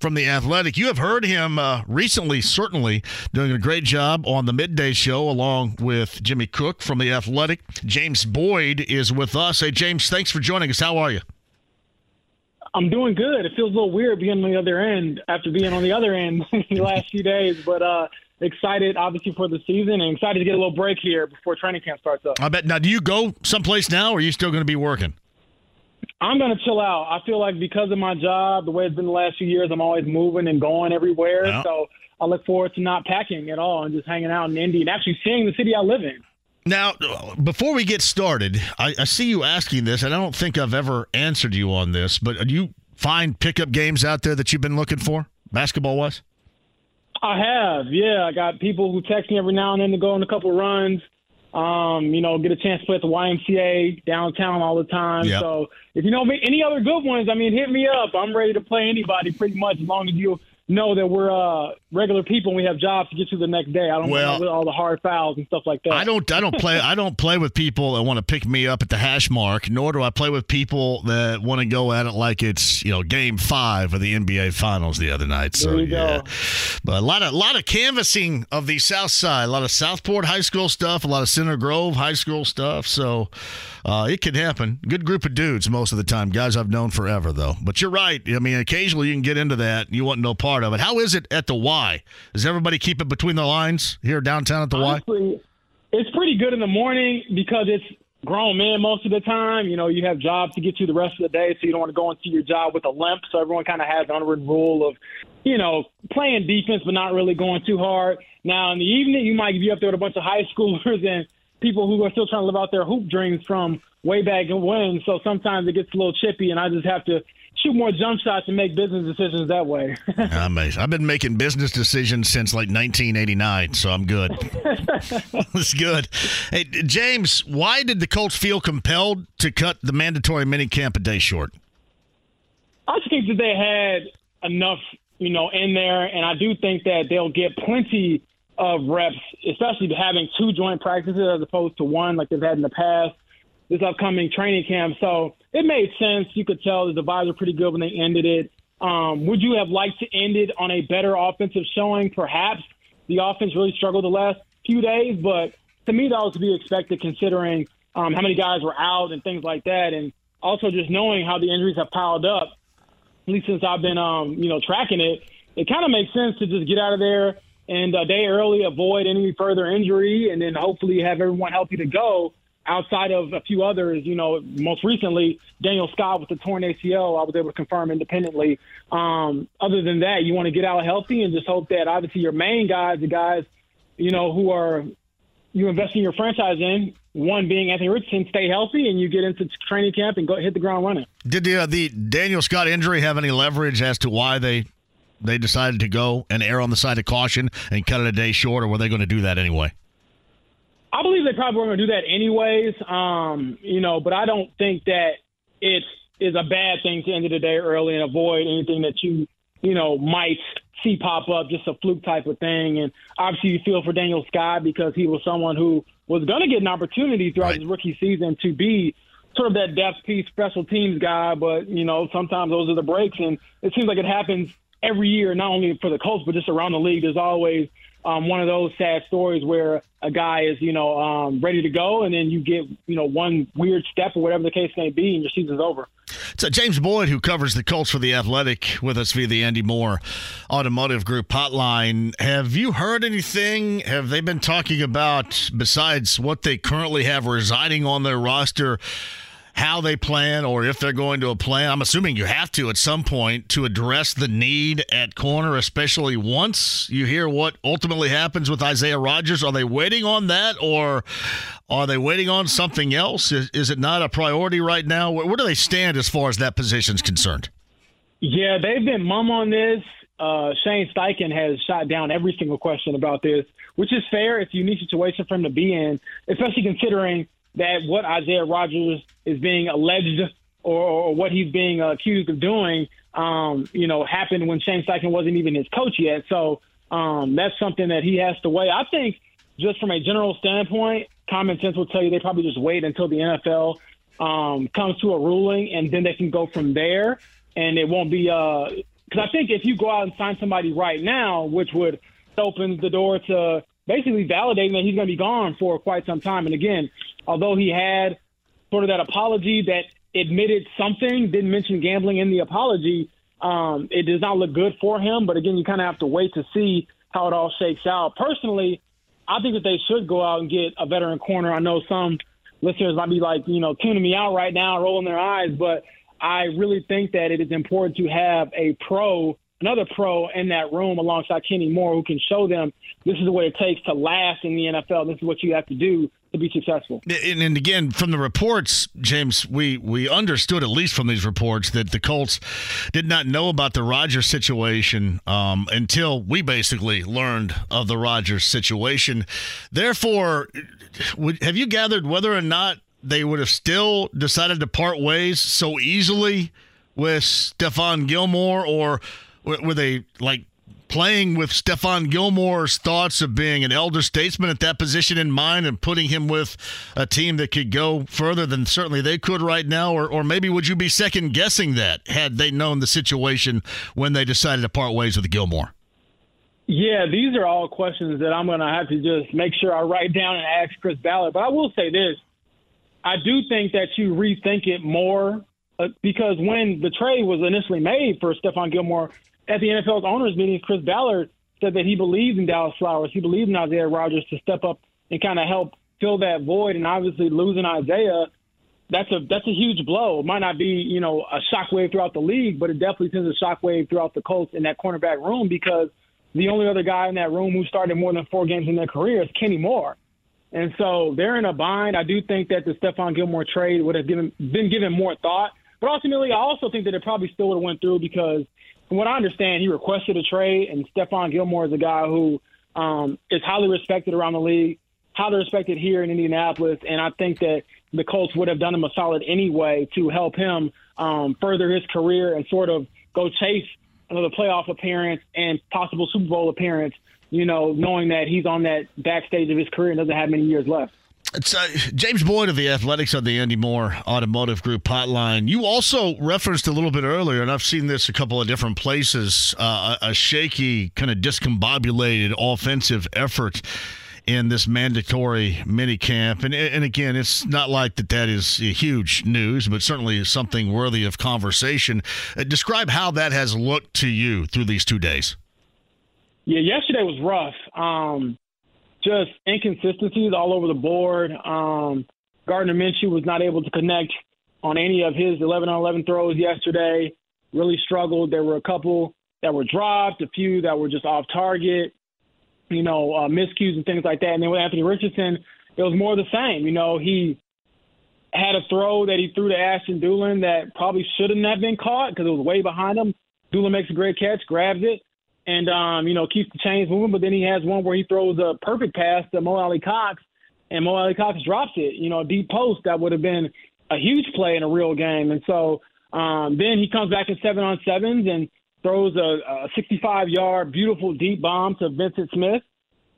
from the Athletic. You have heard him uh, recently, certainly doing a great job on the midday show along with Jimmy Cook from the Athletic. James Boyd is with us. Hey, James, thanks for joining us. How are you? I'm doing good. It feels a little weird being on the other end after being on the other end the last few days, but uh, excited obviously for the season and excited to get a little break here before training camp starts up. I bet. Now, do you go someplace now, or are you still going to be working? I'm going to chill out. I feel like because of my job, the way it's been the last few years, I'm always moving and going everywhere. Yeah. So I look forward to not packing at all and just hanging out in Indy and actually seeing the city I live in. Now, before we get started, I, I, see you asking this, and I don't think I've ever answered you on this, but do you find pickup games out there that you've been looking for, basketball wise? I have, yeah. I got people who text me every now and then to go on a couple runs. Um, you know, get a chance to play at the YMCA downtown all the time. Yep. So if you know any other good ones, I mean, hit me up. I'm ready to play anybody pretty much as long as you know that we're uh, regular people and we have jobs to get to the next day. I don't well, with all the hard fouls and stuff like that. I don't. I don't play. I don't play with people that want to pick me up at the hash mark. Nor do I play with people that want to go at it like it's you know game five of the NBA Finals the other night. So yeah, go. but a lot of a lot of canvassing of the South Side, a lot of Southport High School stuff, a lot of Center Grove High School stuff. So uh, it can happen. Good group of dudes most of the time. Guys I've known forever though. But you're right. I mean, occasionally you can get into that. You want no part of it. How is it at the Y? Does everybody keep it between the lines here downtown at the Honestly, Y? It's pretty good in the morning because it's grown men most of the time. You know, you have jobs to get to the rest of the day, so you don't want to go into your job with a limp. So everyone kind of has an unwritten rule of, you know, playing defense but not really going too hard. Now in the evening, you might be up there with a bunch of high schoolers and people who are still trying to live out their hoop dreams from way back when. So sometimes it gets a little chippy, and I just have to shoot more jump shots and make business decisions that way. Amazing. I've been making business decisions since like 1989, so I'm good. It's good. Hey, James, why did the Colts feel compelled to cut the mandatory minicamp a day short? I just think that they had enough, you know, in there, and I do think that they'll get plenty of reps, especially having two joint practices as opposed to one like they've had in the past this upcoming training camp. So it made sense. You could tell the vibes were pretty good when they ended it. Um, would you have liked to end it on a better offensive showing? Perhaps the offense really struggled the last few days, but to me that was to be expected considering um, how many guys were out and things like that, and also just knowing how the injuries have piled up. At least since I've been, um, you know, tracking it, it kind of makes sense to just get out of there and a day early, avoid any further injury, and then hopefully have everyone healthy to go outside of a few others, you know, most recently Daniel Scott with the torn ACL, I was able to confirm independently. Um, other than that, you want to get out healthy and just hope that obviously your main guys, the guys, you know, who are you investing your franchise in, one being Anthony Richardson, stay healthy and you get into training camp and go hit the ground running. Did the uh, the Daniel Scott injury have any leverage as to why they they decided to go and err on the side of caution and cut it a day short, or were they going to do that anyway? I believe they probably were going to do that anyways. Um, you know, but I don't think that it is a bad thing to end of the day early and avoid anything that you, you know, might see pop up, just a fluke type of thing. And obviously, you feel for Daniel Scott because he was someone who was going to get an opportunity throughout right. his rookie season to be sort of that depth piece, special teams guy. But you know, sometimes those are the breaks, and it seems like it happens every year, not only for the Colts but just around the league. There's always um, one of those sad stories where a guy is, you know, um, ready to go, and then you get, you know, one weird step or whatever the case may be, and your season's over. So James Boyd, who covers the Colts for the Athletic, with us via the Andy Mohr Automotive Group hotline. Have you heard anything? Have they been talking about besides what they currently have residing on their roster? How they plan or if they're going to a plan. I'm assuming you have to at some point to address the need at corner, especially once you hear what ultimately happens with Isaiah Rodgers. Are they waiting on that or are they waiting on something else? Is, is it not a priority right now? Where, where do they stand as far as that position is concerned? Yeah, they've been mum on this. Uh, Shane Steichen has shot down every single question about this, which is fair. It's a unique situation for him to be in, especially considering that what Isaiah Rodgers is being alleged or, or what he's being accused of doing, um, you know, happened when Shane Steichen wasn't even his coach yet. So um, that's something that he has to weigh. I think just from a general standpoint, common sense will tell you they probably just wait until the NFL um, comes to a ruling, and then they can go from there. And it won't be because uh, I think if you go out and sign somebody right now, which would open the door to basically validating that he's going to be gone for quite some time. And again, although he had sort of that apology that admitted something, didn't mention gambling in the apology, um, it does not look good for him. But again, you kind of have to wait to see how it all shakes out. Personally, I think that they should go out and get a veteran corner. I know some listeners might be like, you know, tuning me out right now, rolling their eyes, but I really think that it is important to have a pro, another pro in that room alongside Kenny Moore who can show them this is what it takes to last in the NFL. This is what you have to do to be successful. And, and, again, from the reports, James, we we understood at least from these reports that the Colts did not know about the Rodgers situation um, until we basically learned of the Rodgers situation. Therefore, would, have you gathered whether or not they would have still decided to part ways so easily with Stephon Gilmore, or were they like playing with Stephon Gilmore's thoughts of being an elder statesman at that position in mind and putting him with a team that could go further than certainly they could right now? Or, or maybe would you be second guessing that had they known the situation when they decided to part ways with Gilmore? Yeah, these are all questions that I'm going to have to just make sure I write down and ask Chris Ballard. But I will say this I do think that you rethink it more uh, because when the trade was initially made for Stephon Gilmore, at the NFL's owners meeting, Chris Ballard said that he believed in Dallis Flowers. He believed in Isaiah Rodgers to step up and kind of help fill that void. And obviously, losing Isaiah, that's a that's a huge blow. It might not be you know a shockwave throughout the league, but it definitely sends a shockwave throughout the Colts in that cornerback room because the only other guy in that room who started more than four games in their career is Kenny Moore. And so they're in a bind. I do think that the Stephon Gilmore trade would have given been given more thought. But ultimately, I also think that it probably still would have went through because from what I understand, he requested a trade, and Stephon Gilmore is a guy who um, is highly respected around the league, highly respected here in Indianapolis, and I think that the Colts would have done him a solid anyway to help him um, further his career and sort of go chase another playoff appearance and possible Super Bowl appearance. You know, knowing that he's on that backstage of his career and doesn't have many years left. Uh, James Boyd of the Athletics on the Andy Mohr Automotive Group hotline. You also referenced a little bit earlier, and I've seen this a couple of different places, uh, a, a shaky, kind of discombobulated offensive effort in this mandatory mini camp. And, and again, it's not like that that is huge news, but certainly something worthy of conversation. Uh, describe how that has looked to you through these two days. Yeah, yesterday was rough. Um, just inconsistencies all over the board. Um, Gardner Minshew was not able to connect on any of his 11 on 11 throws yesterday. Really struggled. There were a couple that were dropped, a few that were just off target, you know, uh, miscues and things like that. And then with Anthony Richardson, it was more the same. You know, he had a throw that he threw to Ashton Dulin that probably shouldn't have been caught because it was way behind him. Dulin makes a great catch, grabs it, and um, you know keeps the chains moving. But then he has one where he throws a perfect pass to Mo Alie-Cox, and Mo Alie-Cox drops it. You know, a deep post that would have been a huge play in a real game. And so um, then he comes back in seven on sevens and throws a, a 65 yard beautiful deep bomb to Vincent Smith.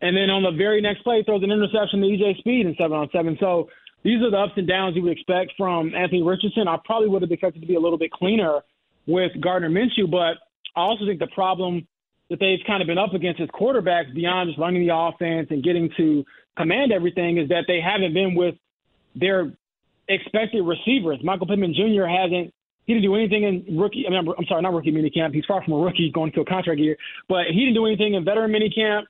And then on the very next play, throws an interception to EJ Speed in seven on seven. So these are the ups and downs you would expect from Anthony Richardson. I probably would have expected to be a little bit cleaner with Gardner Minshew, but I also think the problem that they've kind of been up against as quarterbacks beyond just running the offense and getting to command everything is that they haven't been with their expected receivers. Michael Pittman Jr. hasn't he didn't do anything in rookie. I mean, I'm sorry, not rookie minicamp. He's far from a rookie going to a contract year, but he didn't do anything in veteran minicamp.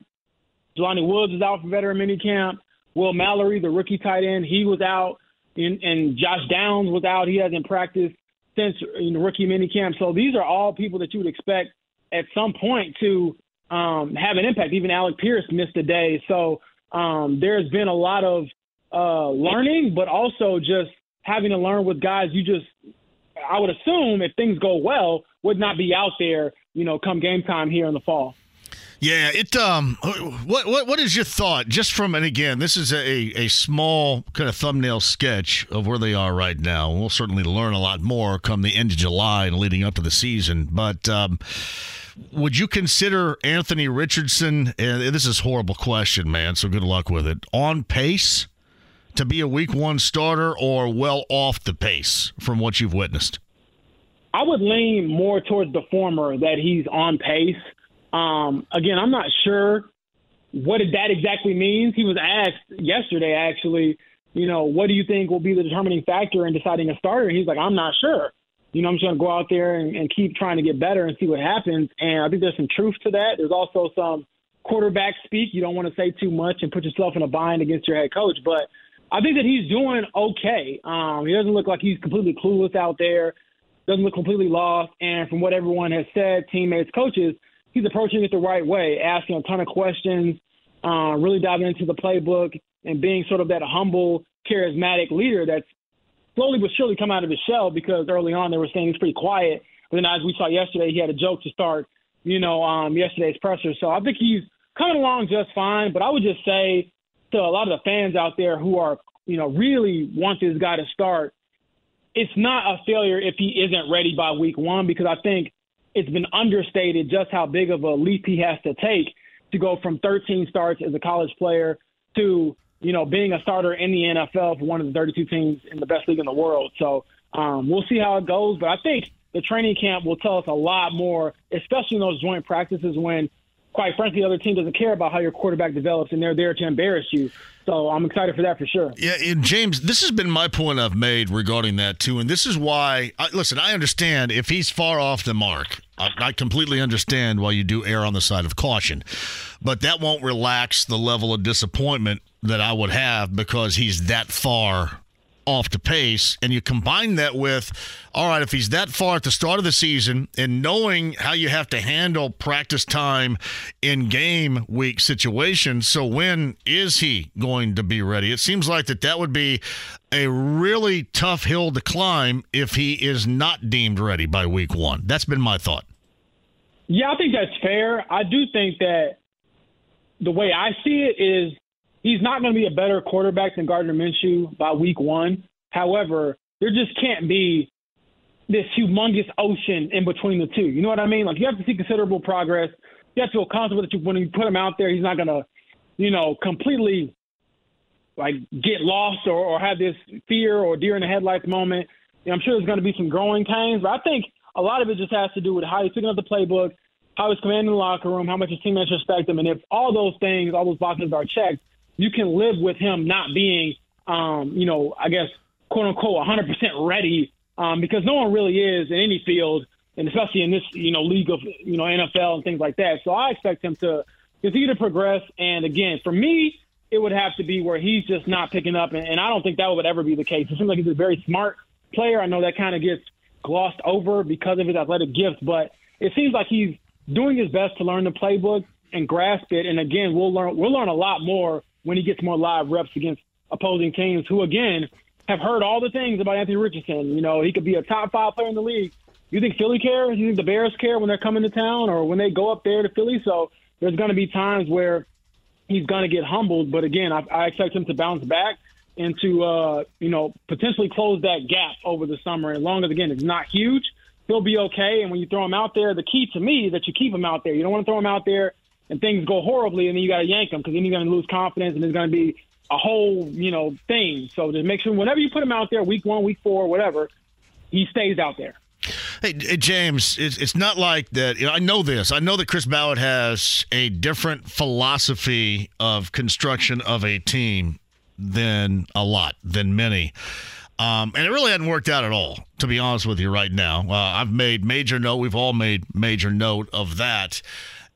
Jelani Woods is out for veteran minicamp. Will Mallory, the rookie tight end, he was out, and, and Josh Downs was out. He hasn't practiced since in rookie minicamp. So these are all people that you would expect at some point to um, have an impact. Even Alec Pierce missed a day. So um, there's been a lot of uh, learning, but also just having to learn with guys you just I would assume if things go well, would not be out there, you know, come game time here in the fall. Yeah, it. Um, what what what is your thought? Just from and again, this is a a small kind of thumbnail sketch of where they are right now. We'll certainly learn a lot more come the end of July and leading up to the season. But um, would you consider Anthony Richardson? And this is a horrible question, man. So good luck with it. On pace to be a Week One starter, or well off the pace from what you've witnessed? I would lean more towards the former that he's on pace. Um, again, I'm not sure what that exactly means. He was asked yesterday, actually, you know, what do you think will be the determining factor in deciding a starter? And he's like, I'm not sure. You know, I'm just going to go out there and, and keep trying to get better and see what happens. And I think there's some truth to that. There's also some quarterback speak. You don't want to say too much and put yourself in a bind against your head coach. But I think that he's doing okay. Um, he doesn't look like he's completely clueless out there. Doesn't look completely lost. And from what everyone has said, teammates, coaches – he's approaching it the right way, asking a ton of questions, uh, really diving into the playbook, and being sort of that humble, charismatic leader that's slowly but surely come out of his shell because early on they were saying he's pretty quiet. But then as we saw yesterday, he had a joke to start, you know, um, yesterday's presser. So I think he's coming along just fine. But I would just say to a lot of the fans out there who are, you know, really want this guy to start, it's not a failure if he isn't ready by week one because I think it's been understated just how big of a leap he has to take to go from 13 starts as a college player to you know being a starter in the NFL for one of the 32 teams in the best league in the world. So um, we'll see how it goes, but I think the training camp will tell us a lot more, especially in those joint practices when quite frankly, the other team doesn't care about how your quarterback develops, and they're there to embarrass you. So I'm excited for that for sure. Yeah, and James, this has been my point I've made regarding that too, and this is why. I, listen, I understand if he's far off the mark. I, I completely understand why you do err on the side of caution, but that won't relax the level of disappointment that I would have because he's that far off the pace, and you combine that with, all right, if he's that far at the start of the season and knowing how you have to handle practice time in game week situations, so when is he going to be ready? It seems like that that would be a really tough hill to climb if he is not deemed ready by week one. That's been my thought. Yeah, I think that's fair. I do think that the way I see it is he's not going to be a better quarterback than Gardner Minshew by week one. However, there just can't be this humongous ocean in between the two. You know what I mean? Like you have to see considerable progress. You have to feel comfortable that you, when you put him out there, he's not going to, you know, completely like get lost or, or have this fear or deer in the headlights moment. I'm sure there's going to be some growing pains, but I think a lot of it just has to do with how he's picking up the playbook, how he's commanding the locker room, how much his teammates respect him, and if all those things, all those boxes are checked, you can live with him not being, um, you know, I guess, quote unquote, 100% ready um, because no one really is in any field, and especially in this, you know, league of, you know, NFL and things like that. So I expect him to continue to progress. And again, for me, it would have to be where he's just not picking up, and, and I don't think that would ever be the case. It seems like he's a very smart player. I know that kind of gets glossed over because of his athletic gifts, but it seems like he's doing his best to learn the playbook and grasp it. And again, we'll learn we'll learn a lot more when he gets more live reps against opposing teams who, again, have heard all the things about Anthony Richardson. You know, he could be a top five player in the league. You think Philly cares? You think the Bears care when they're coming to town or when they go up there to Philly? So there's going to be times where he's going to get humbled. But again, I, I expect him to bounce back and to, uh, you know, potentially close that gap over the summer. As long as, again, it's not huge, he'll be okay. And when you throw him out there, the key to me is that you keep him out there. You don't want to throw him out there and things go horribly, and then you got to yank him because then you're going to lose confidence, and there's going to be a whole you know thing. So just make sure whenever you put him out there, week one, week four, whatever, he stays out there. Hey, James, it's, it's not like that. You know, I know this. I know that Chris Ballard has a different philosophy of construction of a team than a lot, than many. Um, and it really hadn't worked out at all, to be honest with you, right now. Uh, I've made major note. We've all made major note of that.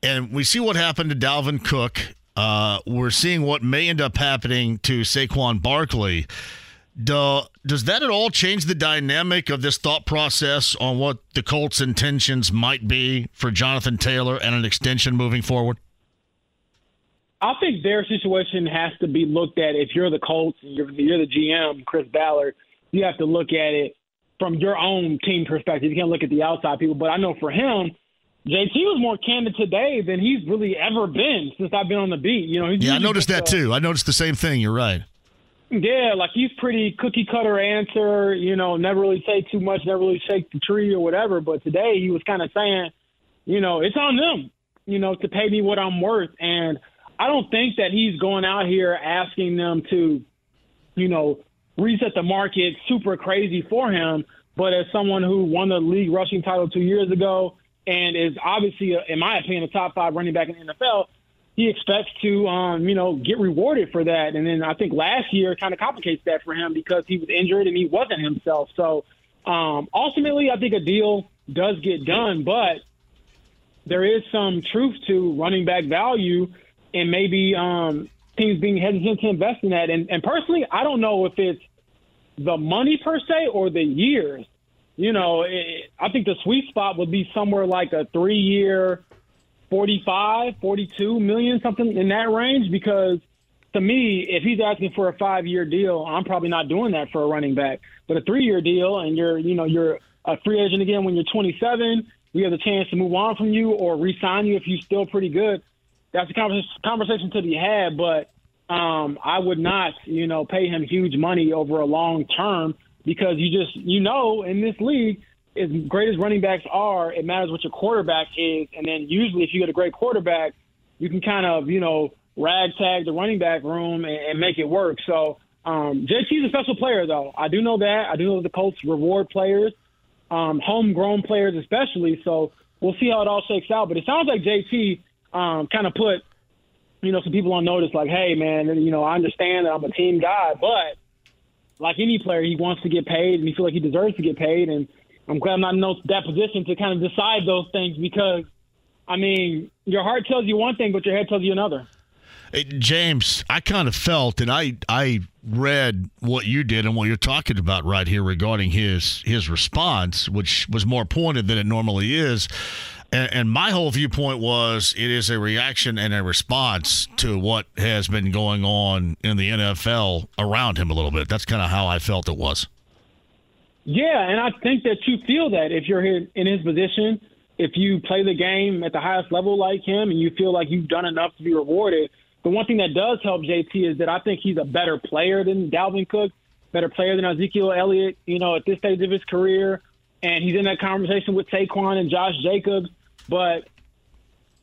And we see what happened to Dalvin Cook. Uh, we're seeing what may end up happening to Saquon Barkley. Do, does that at all change the dynamic of this thought process on what the Colts' intentions might be for Jonathan Taylor and an extension moving forward? I think their situation has to be looked at. If you're the Colts, you're, you're the GM, Chris Ballard, you have to look at it from your own team perspective. You can't look at the outside people, but I know for him, JT was more candid today than he's really ever been since I've been on the beat. You know, yeah, I noticed that too. I noticed the same thing. You're right. Yeah, like he's pretty cookie cutter answer. You know, never really say too much, never really shake the tree or whatever. But today he was kind of saying, you know, it's on them. You know, to pay me what I'm worth, and I don't think that he's going out here asking them to, you know, reset the market super crazy for him. But as someone who won the league rushing title two years ago and is obviously, in my opinion, a top five running back in the NFL, he expects to, um, you know, get rewarded for that. And then I think last year kind of complicates that for him because he was injured and he wasn't himself. So um, ultimately, I think a deal does get done, but there is some truth to running back value and maybe um, teams being hesitant to invest in that. And, and personally, I don't know if it's the money per se or the years. You know, it, I think the sweet spot would be somewhere like a three year, 45, 42 million, something in that range. Because to me, if he's asking for a five year deal, I'm probably not doing that for a running back. But a three year deal and you're, you know, you're a free agent again when you're 27, we have the chance to move on from you or re sign you if you're still pretty good. That's a conversation to be had. But um, I would not, you know, pay him huge money over a long term because you just, you know, in this league, as great as running backs are, it matters what your quarterback is. And then usually, if you get a great quarterback, you can kind of, you know, ragtag the running back room and, and make it work. So um, JT's a special player, though. I do know that. I do know that the Colts reward players, um, homegrown players especially. So we'll see how it all shakes out. But it sounds like JT um, kind of put you know, some people on notice, like, hey, man, you know, I understand that I'm a team guy, but like any player, he wants to get paid and he feels like he deserves to get paid. And I'm glad I'm not in that position to kind of decide those things because, I mean, your heart tells you one thing, but your head tells you another. Hey, James, I kind of felt, and I I read what you did and what you're talking about right here regarding his his response, which was more pointed than it normally is. And, and, my whole viewpoint was it is a reaction and a response to what has been going on in the NFL around him a little bit. That's kind of how I felt it was. Yeah, and I think that you feel that if you're in his position, if you play the game at the highest level like him and you feel like you've done enough to be rewarded. The one thing that does help JT is that I think he's a better player than Dalvin Cook, better player than Ezekiel Elliott, you know, at this stage of his career. And he's in that conversation with Saquon and Josh Jacobs. But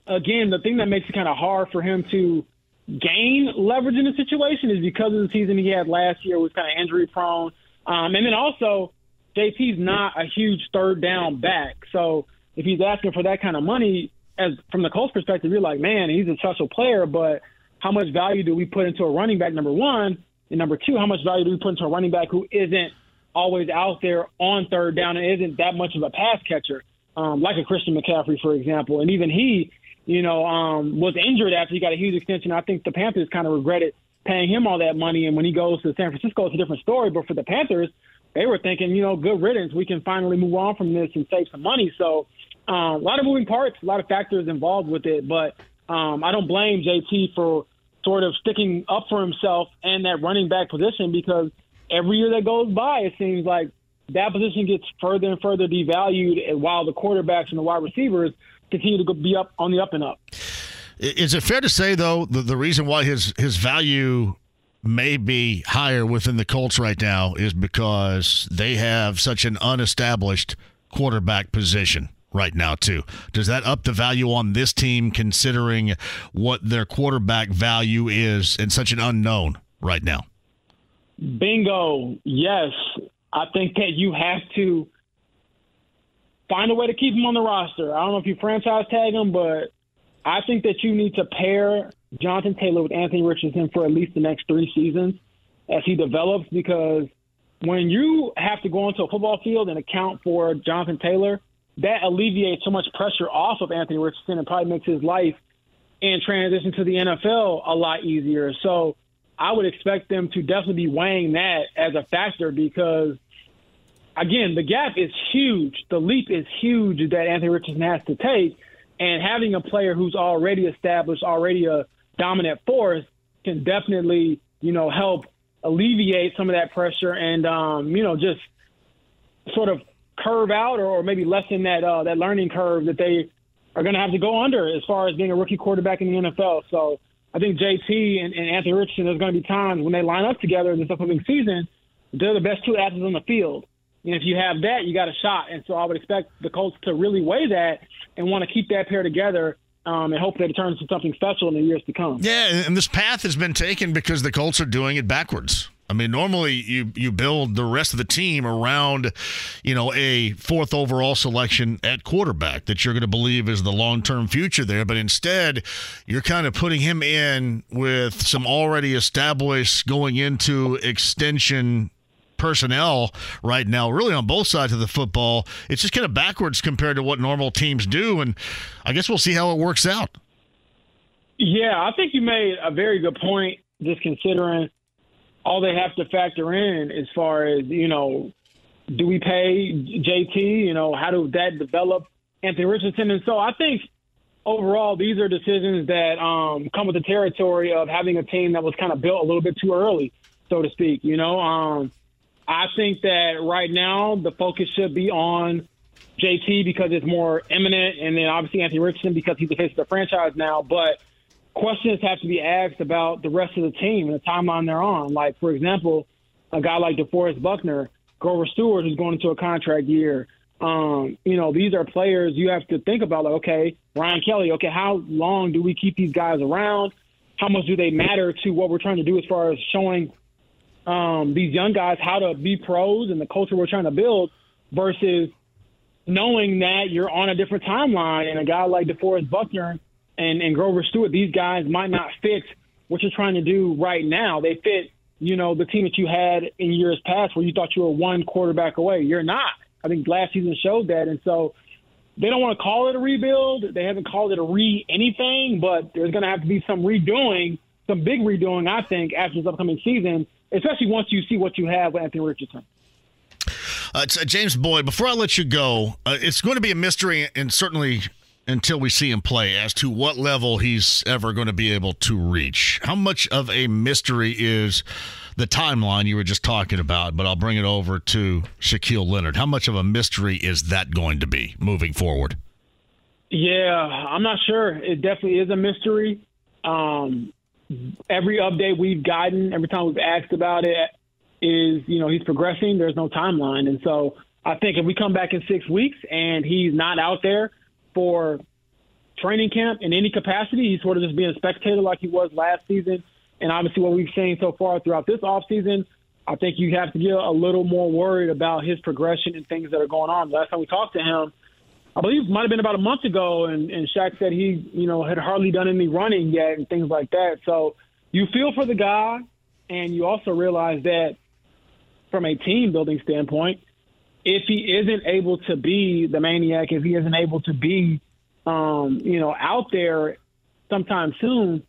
again, the thing that makes it kind of hard for him to gain leverage in the situation is because of the season he had last year was kind of injury prone. Um, and then also, JT's not a huge third down back. So if he's asking for that kind of money, as from the Colts perspective, you're like, man, he's a special player, but how much value do we put into a running back? Number one, and number two, how much value do we put into a running back who isn't always out there on third down and isn't that much of a pass catcher? Um, like a Christian McCaffrey, for example. And even he, you know, um, was injured after he got a huge extension. I think the Panthers kind of regretted paying him all that money. And when he goes to San Francisco, it's a different story. But for the Panthers, they were thinking, you know, good riddance. We can finally move on from this and save some money. So um, a lot of moving parts, a lot of factors involved with it. But um, I don't blame JT for sort of sticking up for himself and that running back position because every year that goes by, it seems like that position gets further and further devalued while the quarterbacks and the wide receivers continue to be up on the up and up. Is it fair to say though the, the reason why his his value may be higher within the Colts right now is because they have such an unestablished quarterback position right now too. Does that up the value on this team considering what their quarterback value is and such an unknown right now? Bingo. Yes. I think that you have to find a way to keep him on the roster. I don't know if you franchise tag him, but I think that you need to pair Jonathan Taylor with Anthony Richardson for at least the next three seasons as he develops because when you have to go into a football field and account for Jonathan Taylor, that alleviates so much pressure off of Anthony Richardson and probably makes his life in transition to the NFL a lot easier. So I would expect them to definitely be weighing that as a factor because again, the gap is huge. The leap is huge that Anthony Richardson has to take. And having a player who's already established, already a dominant force, can definitely, you know, help alleviate some of that pressure and, um, you know, just sort of curve out or, maybe lessen that uh, that learning curve that they are going to have to go under as far as being a rookie quarterback in the NFL. So I think JT and, and Anthony Richardson, there's going to be times when they line up together in this upcoming season, they're the best two athletes on the field. And if you have that, you got a shot. And so I would expect the Colts to really weigh that and want to keep that pair together um, and hope that it turns into something special in the years to come. Yeah, and this path has been taken because the Colts are doing it backwards. I mean, normally you you build the rest of the team around, you know, a fourth overall selection at quarterback that you're going to believe is the long term future there. But instead, you're kind of putting him in with some already established going into extension personnel right now, really on both sides of the football. It's just kind of backwards compared to what normal teams do, and I guess we'll see how it works out. Yeah, I think you made a very good point. Just considering all they have to factor in as far as you know, do we pay JT? You know, how do that develop Anthony Richardson? And so I think overall these are decisions that um, come with the territory of having a team that was kind of built a little bit too early, so to speak. You know, um, I think that right now the focus should be on JT because it's more imminent, and then obviously Anthony Richardson because he's the face of the franchise now, but questions have to be asked about the rest of the team and the timeline they're on. Like, for example, a guy like DeForest Buckner, Grover Stewart, who's going into a contract year. Um, you know, these are players you have to think about. Like, okay, Ryan Kelly. Okay, how long do we keep these guys around? How much do they matter to what we're trying to do as far as showing um, these young guys how to be pros and the culture we're trying to build versus knowing that you're on a different timeline and a guy like DeForest Buckner and, and Grover Stewart, these guys might not fit what you're trying to do right now. They fit, you know, the team that you had in years past where you thought you were one quarterback away. You're not. I think last season showed that. And so they don't want to call it a rebuild. They haven't called it a re anything, but there's going to have to be some redoing, some big redoing, I think, after this upcoming season, especially once you see what you have with Anthony Richardson. Uh, uh James Boyd, before I let you go, uh, it's going to be a mystery and certainly until we see him play as to what level he's ever going to be able to reach. How much of a mystery is the timeline you were just talking about? But I'll bring it over to Shaquille Leonard. How much of a mystery is that going to be moving forward? Yeah, I'm not sure. It definitely is a mystery. Um, every update we've gotten, every time we've asked about it, is you know he's progressing. There's no timeline, and so I think if we come back in six weeks and he's not out there for training camp in any capacity. He's sort of just being a spectator like he was last season. And obviously, what we've seen so far throughout this offseason, I think you have to get a little more worried about his progression and things that are going on. Last time we talked to him, I believe it might have been about a month ago, and, and Shaq said he, you know, had hardly done any running yet and things like that. So you feel for the guy, and you also realize that from a team building standpoint, if he isn't able to be the maniac, if he isn't able to be, um, you know, out there sometime soon,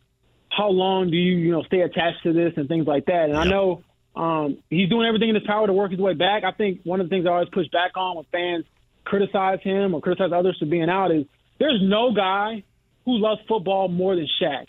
how long do you, you know, stay attached to this and things like that? And I know um, he's doing everything in his power to work his way back. I think one of the things I always push back on when fans criticize him or criticize others for being out is there's no guy who loves football more than Shaq.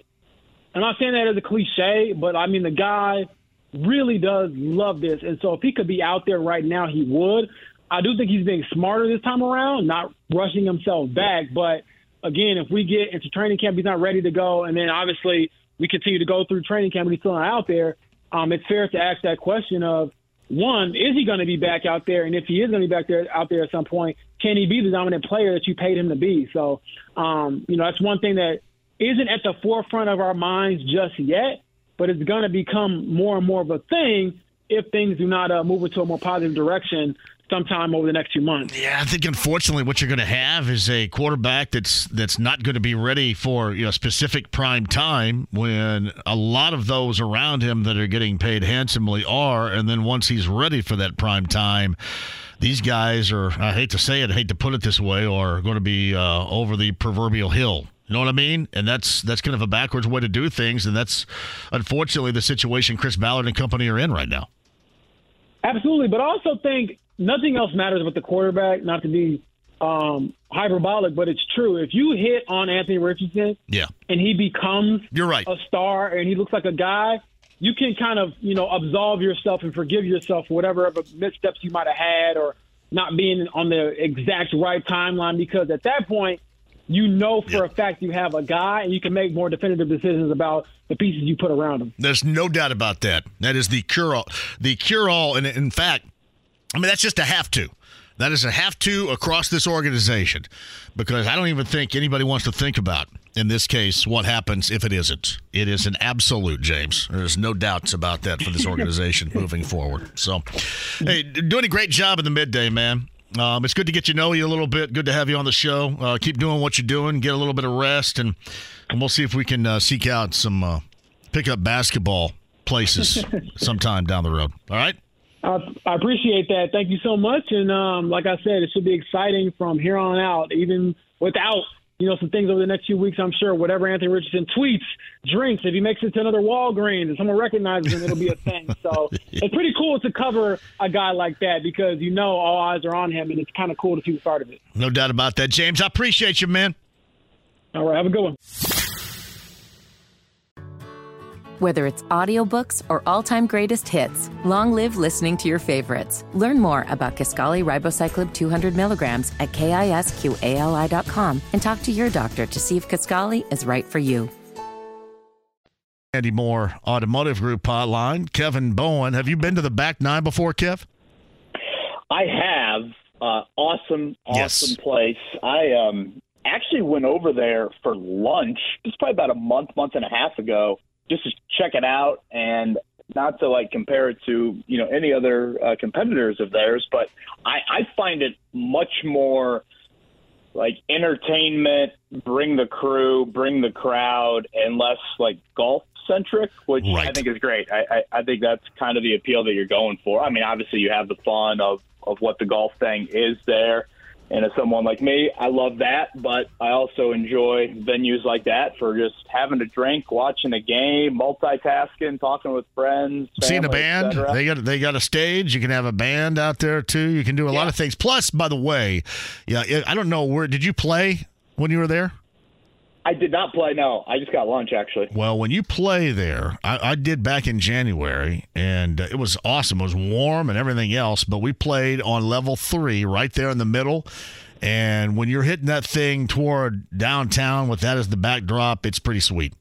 I'm not saying that as a cliche, but I mean the guy really does love this, and so if he could be out there right now, he would. I do think he's being smarter this time around, not rushing himself back. But again, if we get into training camp, he's not ready to go, and then obviously we continue to go through training camp and he's still not out there. Um, it's fair to ask that question of one, is he going to be back out there? And if he is going to be back there out there at some point, can he be the dominant player that you paid him to be? So, um, you know, that's one thing that isn't at the forefront of our minds just yet, but it's going to become more and more of a thing if things do not uh, move into a more positive direction sometime over the next few months. Yeah, I think unfortunately what you're going to have is a quarterback that's that's not going to be ready for you know specific prime time when a lot of those around him that are getting paid handsomely are, and then once he's ready for that prime time. These guys are, I hate to say it, I hate to put it this way, are going to be uh, over the proverbial hill. You know what I mean? And that's that's kind of a backwards way to do things, and that's unfortunately the situation Chris Ballard and company are in right now. Absolutely, but I also think nothing else matters with the quarterback. Not to be um, hyperbolic, but it's true. If you hit on Anthony Richardson, yeah, and he becomes you're right a star, and he looks like a guy, you can kind of you know absolve yourself and forgive yourself for whatever missteps you might have had or not being on the exact right timeline because at that point, you know for a fact you have a guy and you can make more definitive decisions about the pieces you put around him. There's no doubt about that. That is the cure all. The cure all, and in fact, I mean that's just a have to. That is a have to across this organization because I don't even think anybody wants to think about, in this case, what happens if it isn't. It is an absolute, James. There's no doubts about that for this organization moving forward. So, hey, doing a great job in the midday, man. Um, it's good to get you know you a little bit. Good to have you on the show. Uh, keep doing what you're doing. Get a little bit of rest, and, and we'll see if we can uh, seek out some uh, pick up basketball places sometime down the road. All right. I, I appreciate that. Thank you so much. And um, like I said, it should be exciting from here on out, even without you know some things over the next few weeks. I'm sure whatever Anthony Richardson tweets, drinks, if he makes it to another Walgreens and someone recognizes him, it'll be a thing. So it's pretty cool to cover a guy like that because you know all eyes are on him, and it's kind of cool to see the start of it. No doubt about that, James. I appreciate you, man. All right, have a good one. Whether it's audiobooks or all-time greatest hits, long live listening to your favorites. Learn more about Kisqali Ribociclib 200 milligrams at kisqali.com and talk to your doctor to see if Kisqali is right for you. Andy Mohr Automotive Group hotline. Kevin Bowen. Have you been to the back nine before, Kev? I have. Uh, awesome, awesome Yes. place. I um, actually went over there for lunch. It's probably about a month, month and a half ago, just to check it out and not to like compare it to you know any other uh, competitors of theirs, but I, I find it much more like entertainment, bring the crew, bring the crowd, and less like golf centric, which I think is great. I, I, I think that's kind of the appeal that you're going for. I mean, obviously you have the fun of of what the golf thing is there. And as someone like me, I love that, but I also enjoy venues like that for just having a drink, watching a game, multitasking, talking with friends, Seeing a band. They got they got a stage. You can have a band out there too. You can do a lot of things. Plus, by the way, yeah, I don't know where did you play when you were there? I did not play. No, I just got lunch actually. Well, when you play there, I, I did back in January, and uh, it was awesome. It was warm and everything else, but we played on level three, right there in the middle. And when you're hitting that thing toward downtown with that as the backdrop, it's pretty sweet.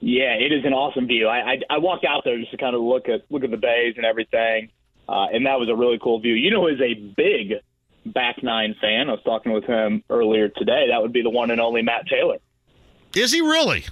Yeah, it is an awesome view. I, I I walk out there just to kind of look at look at the bays and everything, uh, and that was a really cool view. You know, who is a big back nine fan. I was talking with him earlier today. That would be the one and only Matt Taylor, Is he really?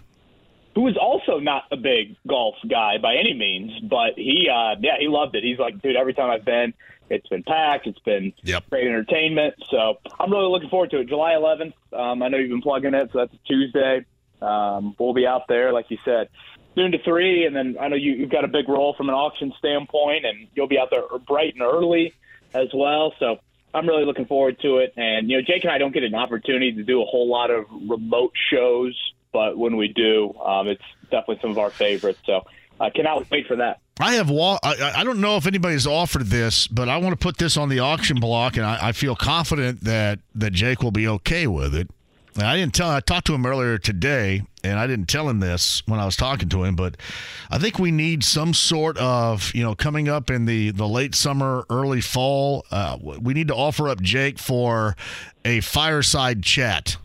who is also not a big golf guy by any means, but he uh, yeah he loved it. He's like, dude, every time I've been, it's been packed. It's been Yep. great entertainment. So I'm really looking forward to it. July 11th. Um, I know you've been plugging it, so that's a Tuesday. Um, we'll be out there, like you said, noon to three, and then I know you, you've got a big role from an auction standpoint, and you'll be out there bright and early as well. So I'm really looking forward to it. And you know, Jake and I don't get an opportunity to do a whole lot of remote shows, but when we do, um, it's definitely some of our favorites. So I cannot wait for that. I have. Wa- I, I don't know if anybody's offered this, but I want to put this on the auction block, and I, I feel confident that that Jake will be okay with it. I didn't tell. I talked to him earlier today, and I didn't tell him this when I was talking to him. But I think we need some sort of, you know, coming up in the the late summer, early fall. Uh, we need to offer up Jake for a fireside chat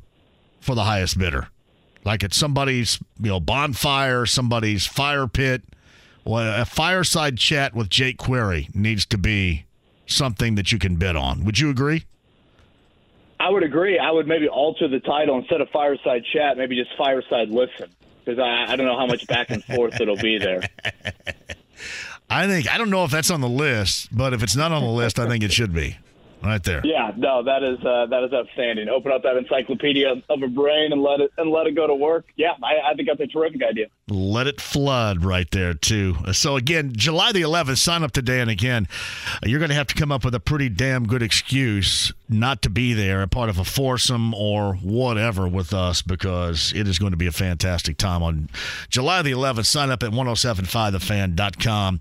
for the highest bidder, like at somebody's, you know, bonfire, somebody's fire pit. Well, a fireside chat with Jake Query needs to be something that you can bid on. Would you agree? I would agree. I would maybe alter the title instead of fireside chat, maybe just fireside listen, because I, I don't know how much back and forth it'll be there. I think I don't know if that's on the list, but if it's not on the list, I think it should be right there. Yeah, no, that is uh, that is outstanding. Open up that encyclopedia of a brain and let it and let it go to work. Yeah, I, I think that's a terrific idea. Let it flood right there too. So again, July the 11th, sign up today, and again, you're going to have to come up with a pretty damn good excuse not to be there, a part of a foursome or whatever with us, because it is going to be a fantastic time on July the 11th. Sign up at 1075thefan.com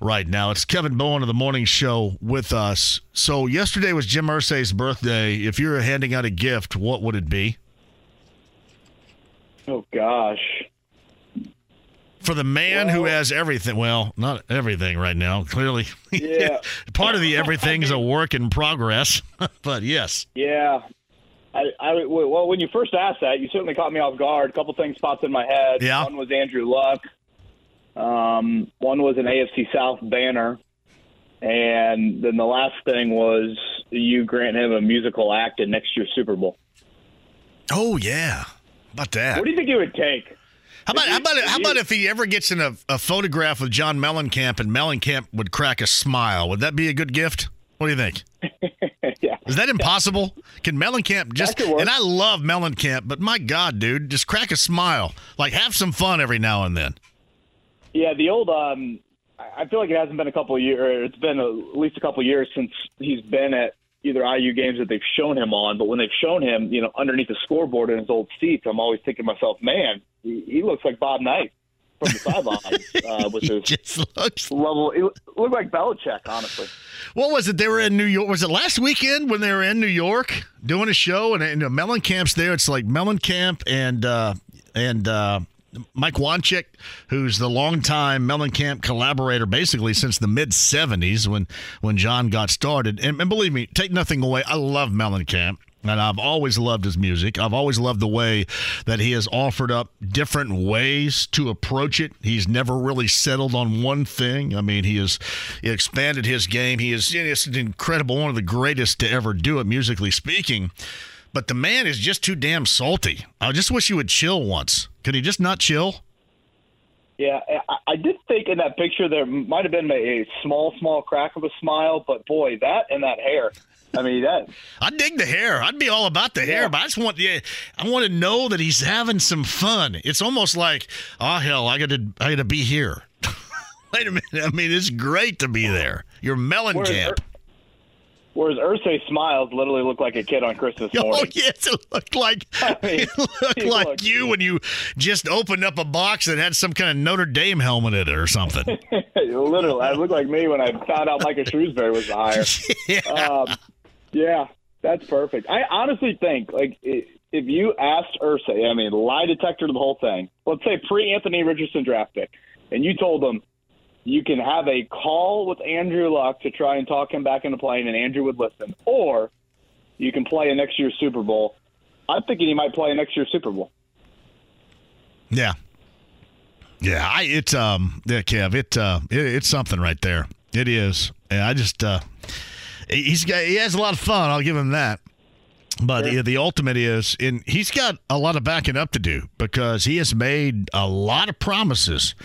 right now. It's Kevin Bowen of the morning show with us. So yesterday was Jim Irsay's birthday. If you were handing out a gift, what would it be? Oh gosh, for the man well, who has everything. Well, not everything right now. Clearly, yeah. part of the everything's a work in progress. but yes. Yeah. I, I, well, when you first asked that, you certainly caught me off guard. A couple things popped in my head. Yeah. One was Andrew Luck. Um, one was an AFC South banner. And then the last thing was you grant him a musical act in next year's Super Bowl. Oh yeah, how about that? What do you think it would take? How about, how about, how about if he ever gets in a, a photograph with John Mellencamp and Mellencamp would crack a smile? Would that be a good gift? What do you think? yeah. Is that impossible? Can Mellencamp just and I love Mellencamp, but my God, dude, just crack a smile. Like have some fun every now and then. Yeah, the old um I feel like it hasn't been a couple of years. It's been at least a couple of years since he's been at either IU games that they've shown him on. But when they've shown him, you know, underneath the scoreboard in his old seats, I'm always thinking to myself, man, he, he looks like Bob Knight from the sidelines uh, with his just looks level. It looked like Belichick, honestly. What was it? They were in New York. Was it last weekend when they were in New York doing a show and, and Mellencamp's there? It's like Mellencamp and uh, and. Uh, Mike Wanchic, who's the longtime Mellencamp collaborator, basically since the mid '70s when when John got started. And, and, believe me, take nothing away. I love Mellencamp. And I've always loved his music. I've always loved the way that he has offered up different ways to approach it. He's never really settled on one thing. I mean, he has expanded his game. He is it's incredible, one of the greatest to ever do it, musically speaking. But the man is just too damn salty. I just wish he would chill once. Could he just not chill? Yeah, I, I did think in that picture there might have been a, small, small crack of a smile, but boy, that and that hair. I mean that. I dig the hair. I'd be all about the hair, but I just want yeah, I want to know that he's having some fun. It's almost like, oh hell, I got to I got to be here. Wait a minute. I mean, it's great to be there. You're Mellencamp. Whereas Irsay smiles literally look like a kid on Christmas oh, morning. Oh yes, it looked like I mean, it looked like looked, you when you just opened up a box that had some kind of Notre Dame helmet in it or something. literally, I looked like me when I found out Micah Shrewsberry was the hire. yeah. Um, yeah, that's perfect. I honestly think like if you asked Irsay, I mean, lie detector to the whole thing. Let's say pre Anthony Richardson draft pick, and you told them you can have a call with Andrew Luck to try and talk him back into playing, and Andrew would listen, or you can play a next year's Super Bowl. I'm thinking he might play a next year's Super Bowl. Yeah, yeah, I it's um yeah, Kev, it uh it, it's something right there. It is. And I just uh he's got he has a lot of fun. I'll give him that. But yeah. the ultimate is, and he's got a lot of backing up to do because he has made a lot of promises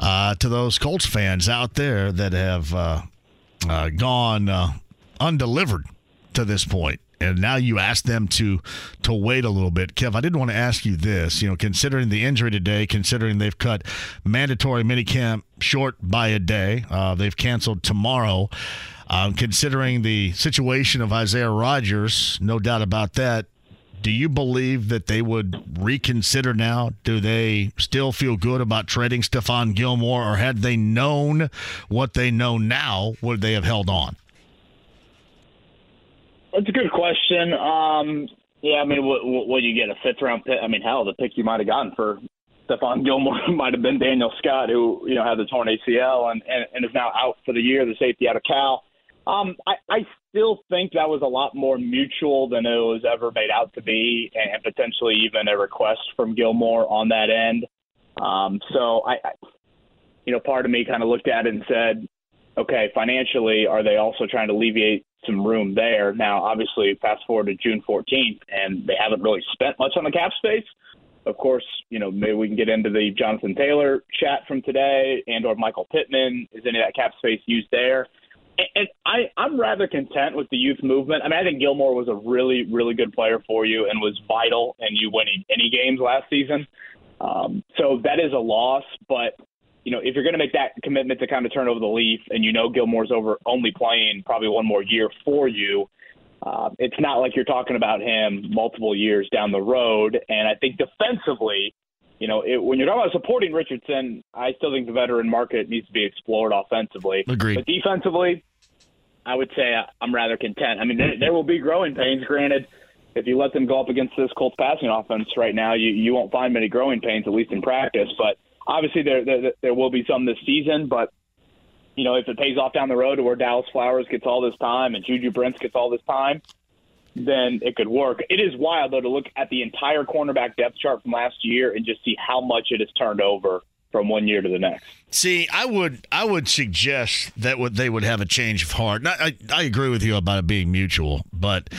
uh, to those Colts fans out there that have uh, uh, gone uh, undelivered to this point. And now you ask them to to wait a little bit, Kev. I didn't want to ask you this. You know, considering the injury today, considering they've cut mandatory minicamp short by a day, uh, they've canceled tomorrow. Uh, considering the situation of Isaiah Rodgers, no doubt about that do you believe that they would reconsider now? Do they still feel good about trading Stephon Gilmore, or had they known what they know now, would they have held on? That's a good question. Um, yeah, I mean, what, what you get a fifth round pick? I mean, hell, the pick you might have gotten for Stephon Gilmore might have been Daniel Scott, who you know had the torn ACL and, and, and is now out for the year, the safety out of Cal. Um, I, I still think that was a lot more mutual than it was ever made out to be, and potentially even a request from Gilmore on that end. Um, so I, I, you know, part of me kind of looked at it and said, okay, financially, are they also trying to alleviate some room there? Now, obviously, fast forward to June 14th, and they haven't really spent much on the cap space. Of course, you know, maybe we can get into the Jonathan Taylor chat from today and or Michael Pittman. Is any of that cap space used there? And I, I'm rather content with the youth movement. I mean, I think Gilmore was a really, really good player for you and was vital in you winning any games last season. Um, so that is a loss, but you know, if you're going to make that commitment to kind of turn over the leaf, and you know Gilmore's over only playing probably one more year for you, uh, it's not like you're talking about him multiple years down the road. And I think defensively, you know, it, when you're talking about supporting Richardson, I still think the veteran market needs to be explored offensively. Agreed. But defensively, I would say uh, I'm rather content. I mean, there, there will be growing pains. Granted, if you let them go up against this Colts passing offense right now, you you won't find many growing pains, at least in practice. But obviously there, there there will be some this season, but you know if it pays off down the road to where Dallis Flowers gets all this time and Juju Brents gets all this time, then it could work. It is wild though to look at the entire cornerback depth chart from last year and just see how much it has turned over from one year to the next. See, I would I would suggest that would they would have a change of heart. I, I agree with you about it being mutual, but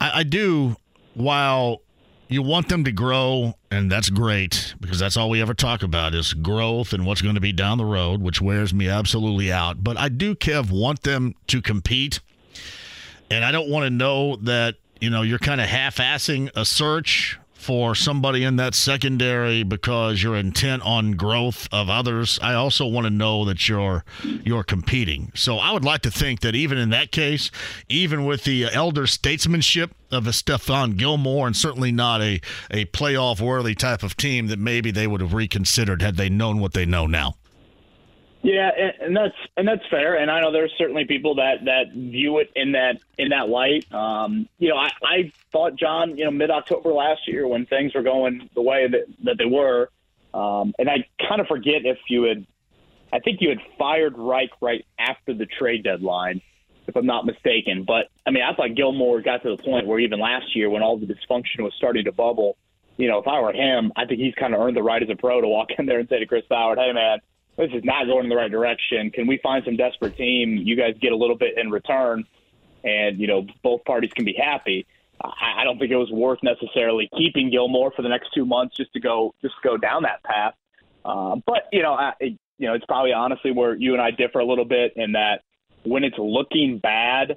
I, I do. While you want them to grow, and that's great because that's all we ever talk about is growth and what's going to be down the road, which wears me absolutely out. But I do, Kev, want them to compete, and I don't want to know that you know you're kind of half-assing a search for somebody in that secondary because you're intent on growth of others. I also want to know that you're you're competing. So I would like to think that even in that case, even with the elder statesmanship of a Stephon Gilmore and certainly not a, a playoff worthy type of team that maybe they would have reconsidered had they known what they know now. Yeah, and, that's and that's fair. And I know there's certainly people that that view it in that in that light. Um, you know, I, I thought John, you know, mid October last year when things were going the way that that they were, um, and I kind of forget if you had, I think you had fired Reich right after the trade deadline, if I'm not mistaken. But I mean, I thought Gilmore got to the point where even last year when all the dysfunction was starting to bubble, you know, if I were him, I think he's kind of earned the right as a pro to walk in there and say to Chris Ballard, "Hey, man." This is not going in the right direction. Can we find some desperate team? You guys get a little bit in return, and you know both parties can be happy. I, I don't think it was worth necessarily keeping Gilmore for the next two months just to go just to go down that path. Uh, but you know, I, you know, it's probably honestly where you and I differ a little bit in that when it's looking bad,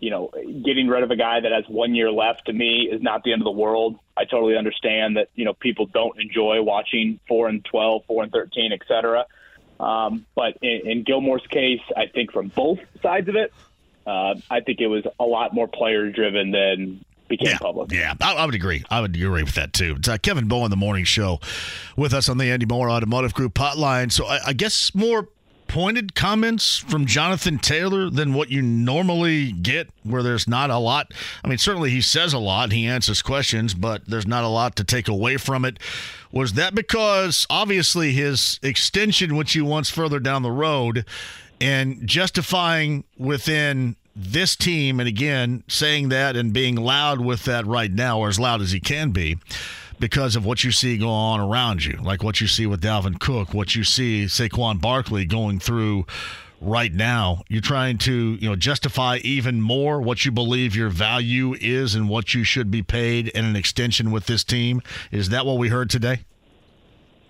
you know, getting rid of a guy that has one year left to me is not the end of the world. I totally understand that you know people don't enjoy watching four and twelve, four and thirteen, et cetera. Um, but in, in Gilmore's case, I think from both sides of it, uh, I think it was a lot more player driven than became yeah, public. Yeah, I, I, would agree. I would agree with that too. It's uh, Kevin Bowen, the morning show, with us on the Andy Mohr Automotive Group hotline. So I, I guess more pointed comments from Jonathan Taylor than what you normally get, where there's not a lot. I mean, certainly he says a lot, he answers questions, but there's not a lot to take away from it. Was that because obviously his extension, which he wants further down the road, and justifying within this team, and again, saying that and being loud with that right now, or as loud as he can be, because of what you see going on around you, like what you see with Dalvin Cook, what you see Saquon Barkley going through right now. You're trying to, you know, justify even more what you believe your value is and what you should be paid in an extension with this team. Is that what we heard today?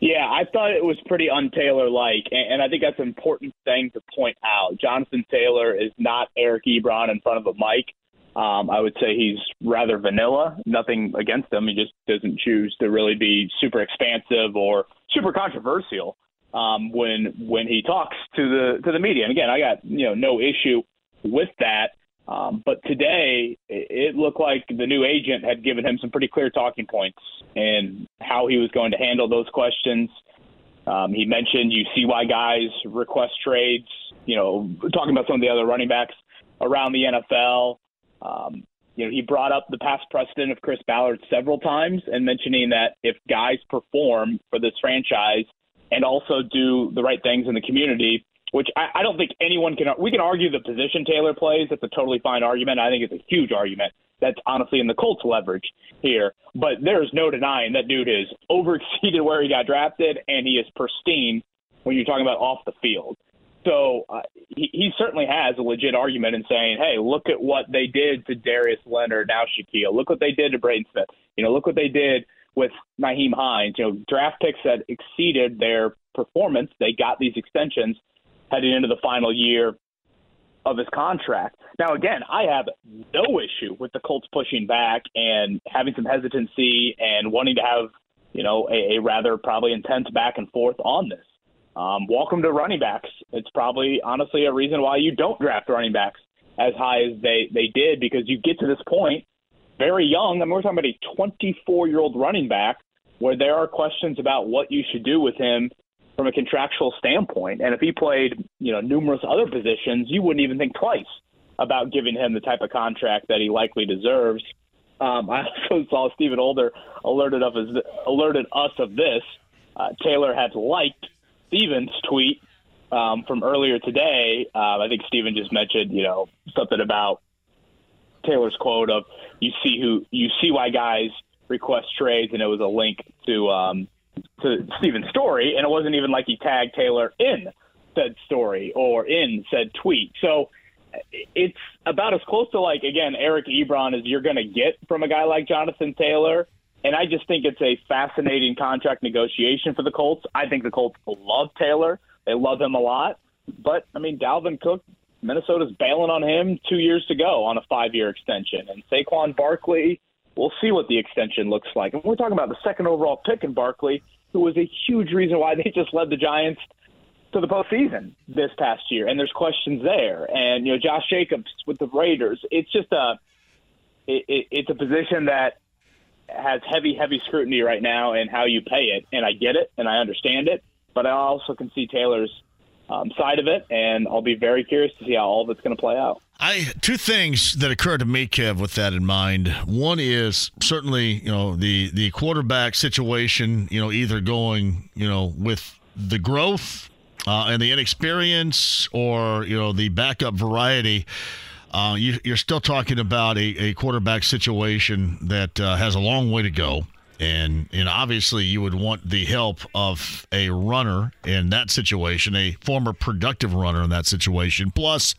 Yeah, I thought it was pretty un-Taylor like, and I think that's an important thing to point out. Jonathan Taylor is not Eric Ebron in front of a mic. Um, I would say he's rather vanilla. Nothing against him. He just doesn't choose to really be super expansive or super controversial um, when when he talks to the to the media. And again, I got you know no issue with that. Um, but today, it looked like the new agent had given him some pretty clear talking points and how he was going to handle those questions. Um, he mentioned you see why guys request trades. You know, talking about some of the other running backs around the NFL. Um, you know, he brought up the past precedent of Chris Ballard several times and mentioning that if guys perform for this franchise and also do the right things in the community, which I, I don't think anyone can. We can argue the position Taylor plays. That's a totally fine argument. I think it's a huge argument. That's honestly in the Colts leverage here. But there's no denying that dude is over exceeded where he got drafted, and he is pristine when you're talking about off the field. So uh, he, he certainly has a legit argument in saying, "Hey, look at what they did to Darius Leonard, now Shaquille. Look what they did to Braden Smith. You know, look what they did with Nyheim Hines. You know, draft picks that exceeded their performance. They got these extensions heading into the final year of his contract. Now, again, I have no issue with the Colts pushing back and having some hesitancy and wanting to have, you know, a, a rather probably intense back and forth on this. Um, welcome to running backs. It's probably honestly a reason why you don't draft running backs as high as they they did because you get to this point very young. I mean, we're talking about a 24 year old running back where there are questions about what you should do with him from a contractual standpoint. And if he played, you know, numerous other positions, you wouldn't even think twice about giving him the type of contract that he likely deserves. Um, I also saw Stephen Holder alerted of his, alerted us of this uh, Taylor had liked Stevens' tweet um, from earlier today. Uh, I think Steven just mentioned, you know, something about Taylor's quote of "You see who you see why guys request trades," and it was a link to um, to Steven's story, and it wasn't even like he tagged Taylor in said story or in said tweet. So it's about as close to like again Eric Ebron as you're going to get from a guy like Jonathan Taylor. And I just think it's a fascinating contract negotiation for the Colts. I think the Colts love Taylor. They love him a lot. But I mean, Dalvin Cook, Minnesota's bailing on him two years to go on a five-year extension, and Saquon Barkley. We'll see what the extension looks like. And we're talking about the second overall pick in Barkley, who was a huge reason why they just led the Giants to the postseason this past year, and there's questions there. And you know, Josh Jacobs with the Raiders, it's just a it, it, it's a position that has heavy, heavy scrutiny right now in how you pay it. And I get it, and I understand it, but I also can see Taylor's um, side of it, and I'll be very curious to see how all of it's going to play out. I two things that occur to me, Kev, with that in mind. One is certainly you know the the quarterback situation. You know, either going you know with the growth uh, and the inexperience, or you know the backup variety. Uh, you, are still talking about a, a quarterback situation that uh, has a long way to go. And, and obviously, you would want the help of a runner in that situation, a former productive runner in that situation. Plus,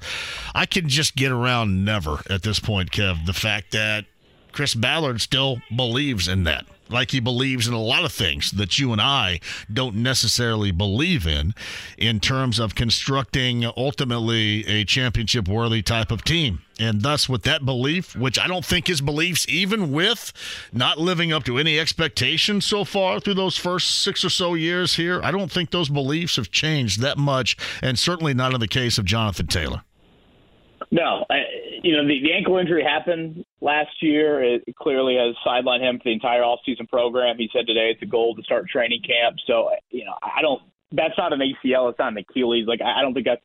I can just get around never at this point, Kev, the fact that Chris Ballard still believes in that like he believes in a lot of things that you and I don't necessarily believe in, in terms of constructing ultimately a championship worthy type of team. And thus, with that belief, which I don't think his beliefs, even with not living up to any expectations so far through those first six or so years here, I don't think those beliefs have changed that much, and certainly not in the case of Jonathan Taylor. No, you know the, the ankle injury happened last year. It clearly has sidelined him for the entire offseason program. He said today it's a goal to start training camp. So you know I don't. That's not an ACL. It's not an Achilles. Like I don't think that's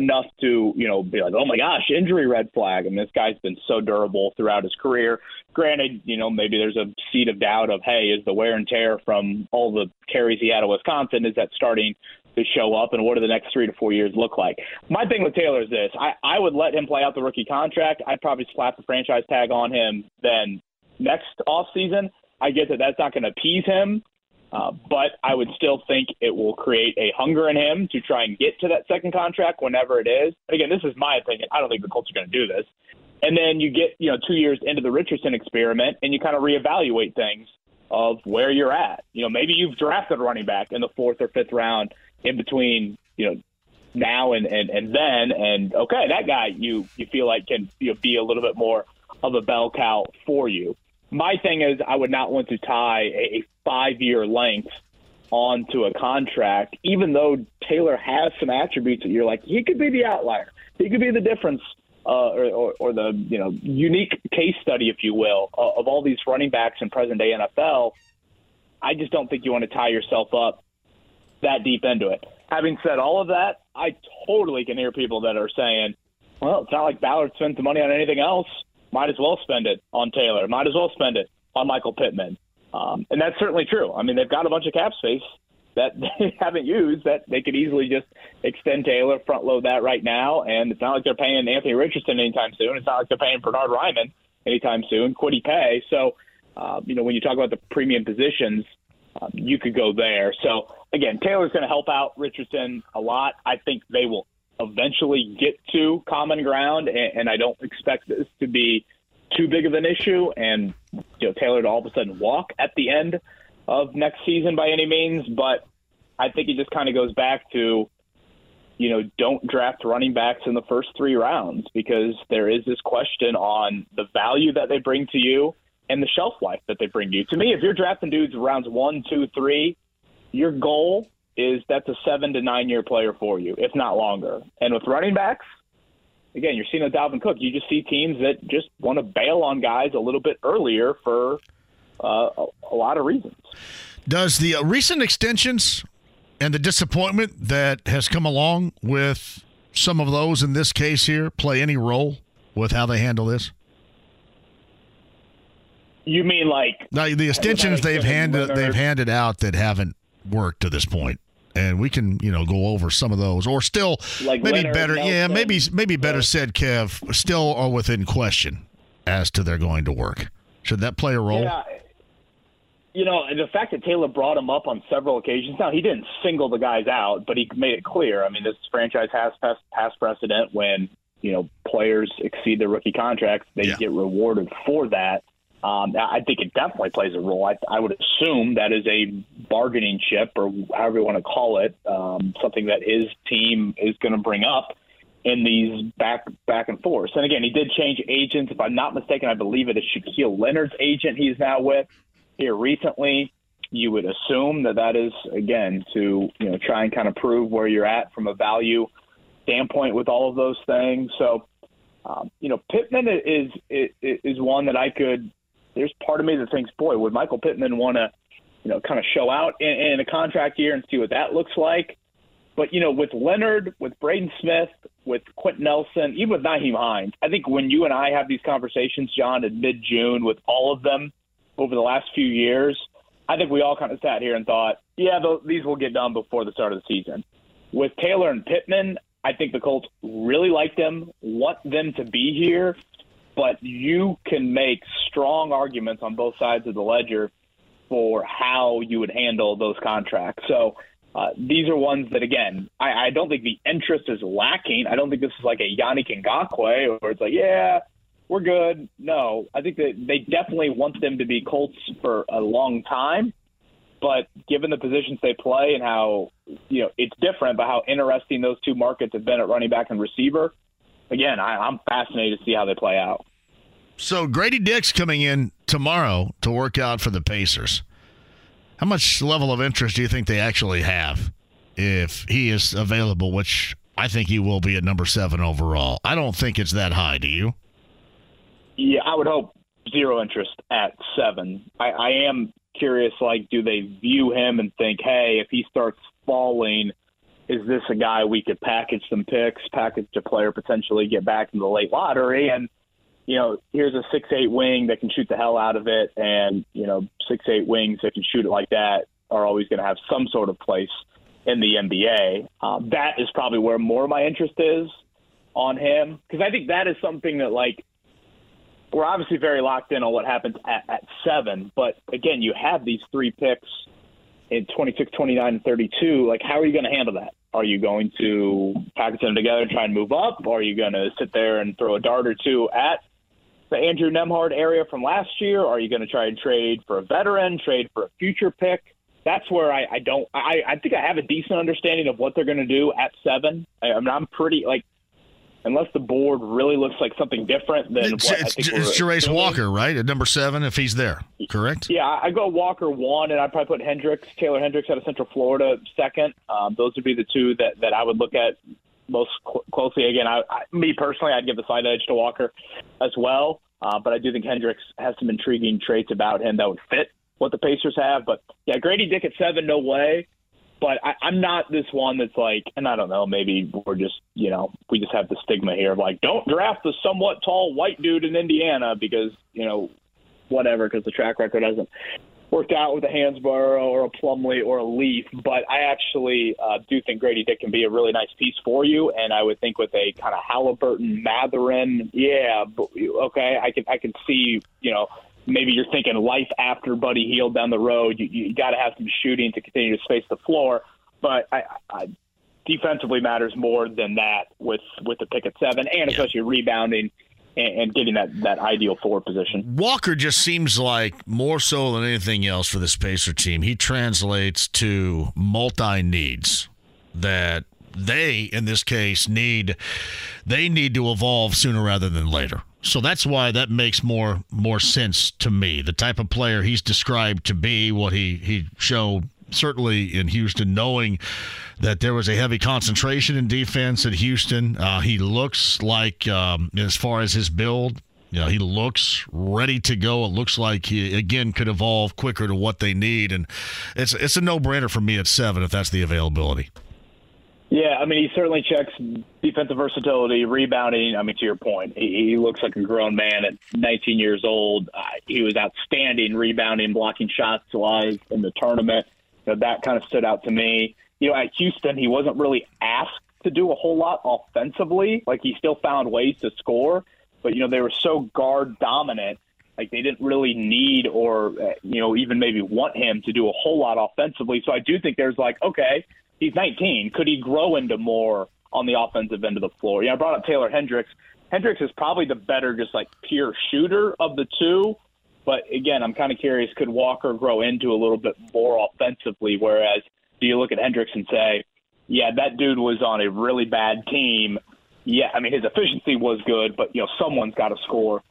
enough to you know be like, oh my gosh, injury red flag. I mean, this guy's been so durable throughout his career. Granted, you know maybe there's a seed of doubt of hey, is the wear and tear from all the carries he had at Wisconsin is that starting to show up and what do the next three to four years look like. My thing with Taylor is this I, I would let him play out the rookie contract. I'd probably slap the franchise tag on him then next off season. I get that that's not going to appease him, uh, but I would still think it will create a hunger in him to try and get to that second contract whenever it is. Again, this is my opinion. I don't think the Colts are going to do this. And then you get, you know, two years into the Richardson experiment and you kind of reevaluate things of where you're at. You know, maybe you've drafted a running back in the fourth or fifth round in between, you know, now and, and, and then. And okay, that guy you, you feel like can you know, be a little bit more of a bell cow for you. My thing is, I would not want to tie a, a five year length onto a contract, even though Taylor has some attributes that you're like, he could be the outlier. He could be the difference uh, or, or, or, the you know unique case study, if you will, of, of all these running backs in present day NFL. I just don't think you want to tie yourself up that deep into it. Having said all of that, I totally can hear people that are saying, well, it's not like Ballard spent the money on anything else. Might as well spend it on Taylor. Might as well spend it on Michael Pittman. Um, and that's certainly true. I mean, they've got a bunch of cap space that they haven't used that they could easily just extend Taylor, front load that right now. And it's not like they're paying Anthony Richardson anytime soon. It's not like they're paying Bernard Raimann anytime soon. Kwity Paye. So, uh, you know, when you talk about the premium positions, um, you could go there. So again, Taylor's going to help out Richardson a lot. I think they will eventually get to common ground, and, and I don't expect this to be too big of an issue. And you know, Taylor to all of a sudden walk at the end of next season by any means, but I think it just kind of goes back to you know, don't draft running backs in the first three rounds because there is this question on the value that they bring to you and the shelf life that they bring you. To me, if you're drafting dudes rounds one, two, three, your goal is that's a seven to nine year player for you, if not longer. And with running backs, again, you're seeing with Dalvin Cook, you just see teams that just want to bail on guys a little bit earlier for uh, a, a, lot of reasons. Does the uh, recent extensions and the disappointment that has come along with some of those in this case here play any role with how they handle this? You mean like now the extensions they've handed they've handed out that haven't work to this point and we can you know go over some of those or still like maybe Leonard, better Nelson, yeah maybe maybe better yeah. said kev still are within question as to their going to work should that play a role Yeah. You know, and the fact that Taylor brought him up on several occasions. Now he didn't single the guys out, but he made it clear. I mean, this franchise has past, past precedent when you know players exceed their rookie contracts, they Yeah. get rewarded for that. Um, I think it definitely plays a role. I, I would assume that is a bargaining chip, or however you want to call it, um, something that his team is going to bring up in these back back and forth. And again, he did change agents. If I'm not mistaken, I believe it is Shaquille Leonard's agent he's now with here recently. You would assume that that is again to you know try and kind of prove where you're at from a value standpoint with all of those things. So um, you know, Pittman is, is is one that I could. There's part of me that thinks, boy, would Michael Pittman want to, you know, kind of show out in, in a contract year and see what that looks like. But you know, with Leonard, with Braden Smith, with Quenton Nelson, even with Nyheim Hines, I think when you and I have these conversations, John, in mid-June, with all of them over the last few years, I think we all kind of sat here and thought, yeah, these will get done before the start of the season. With Taylor and Pittman, I think the Colts really like them, want them to be here, but you can make strong arguments on both sides of the ledger for how you would handle those contracts. So uh, these are ones that, again, I, I don't think the interest is lacking. I don't think this is like a Yannick Ngakoue where it's like, yeah, we're good. No, I think that they definitely want them to be Colts for a long time. But given the positions they play and how you know it's different, but how interesting those two markets have been at running back and receiver, again, I, I'm fascinated to see how they play out. So Grady Dick's coming in tomorrow to work out for the Pacers. How much level of interest do you think they actually have if he is available, which I think he will be at number seven overall? I don't think it's that high, do you? Yeah, I would hope zero interest at seven. I, I am curious, like, do they view him and think, hey, if he starts falling, is this a guy we could package some picks, package a player, potentially get back in the late lottery? And, you know, here's a six eight wing that can shoot the hell out of it, and, you know, six eight wings that can shoot it like that are always going to have some sort of place in the NBA. Um, that is probably where more of my interest is on him because I think that is something that, like, we're obviously very locked in on what happens at, at seven. But again, you have these three picks in 26, 29, and 32. Like, how are you going to handle that? Are you going to package them together and try and move up? Or are you going to sit there and throw a dart or two at the Andrew Nembhard area from last year? Are you going to try and trade for a veteran, trade for a future pick? That's where I, I don't. I, I think I have a decent understanding of what they're going to do at seven. I, I mean, I'm pretty like unless the board really looks like something different than It's, what I think it's Jarace. Walker, right? At number seven, if he's there, correct? Yeah, I go Walker one, and I'd probably put Hendricks, Taylor Hendricks out of Central Florida second. Um, those would be the two that, that I would look at most cl- closely. Again, I, I, me personally, I'd give the side edge to Walker as well. Uh, but I do think Hendricks has some intriguing traits about him that would fit what the Pacers have. But yeah, Grady Dick at seven, no way. But I, I'm not this one that's like, and I don't know, maybe we're just, you know, we just have the stigma here of like, don't draft the somewhat tall white dude in Indiana because, you know, whatever, because the track record hasn't worked out with a Hansbrough or a Plumlee or a Leaf. But I actually uh, do think Grady Dick can be a really nice piece for you, and I would think with a kind of Halliburton, Mathurin, yeah, but, okay, I can I can see, you know. Maybe you're thinking life after Buddy Hield down the road. You, you got to have some shooting to continue to space the floor, but I, I, defensively matters more than that with with the pick at seven, and especially rebounding and, and getting that that ideal forward position. Walker just seems like more so than anything else for this Pacer team. He translates to multi needs that they, in this case, need. They need to evolve sooner rather than later. So that's why that makes more more sense to me. The type of player he's described to be, what he he showed certainly in Houston, knowing that there was a heavy concentration in defense at Houston. Uh, he looks like, um, as far as his build, you know, he looks ready to go. It looks like he again could evolve quicker to what they need, and it's it's a no brainer for me at seven if that's the availability. Yeah, I mean, he certainly checks defensive versatility, rebounding. I mean, to your point, he, he looks like a grown man at 19 years old. Uh, he was outstanding rebounding, blocking shots live in the tournament. You know, that kind of stood out to me. You know, at Houston, he wasn't really asked to do a whole lot offensively. Like he still found ways to score, but you know they were so guard dominant. Like they didn't really need or you know even maybe want him to do a whole lot offensively. So I do think there's like okay, he's 19. Could he grow into more on the offensive end of the floor? Yeah, I brought up Taylor Hendricks. Hendricks is probably the better, just like pure shooter of the two. But again, I'm kind of curious could Walker grow into a little bit more offensively? Whereas, do you look at Hendricks and say, yeah, that dude was on a really bad team. Yeah, I mean, his efficiency was good, but, you know, someone's got to score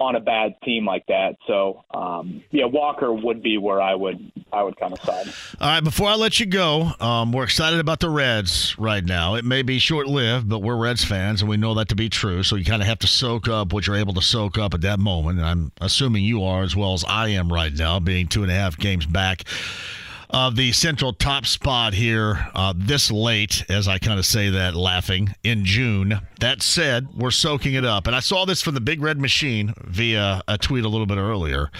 on a bad team like that. So, um, yeah, Walker would be where I would I would kind of side. All right, before I let you go, um, we're excited about the Reds right now. It may be short lived, but we're Reds fans, and we know that to be true. So you kind of have to soak up what you're able to soak up at that moment. And I'm assuming you are as well as I am right now, being two and a half games back of the central top spot here uh, this late, as I kind of say that laughing, in June. That said, we're soaking it up. And I saw this from the Big Red Machine via a tweet a little bit earlier.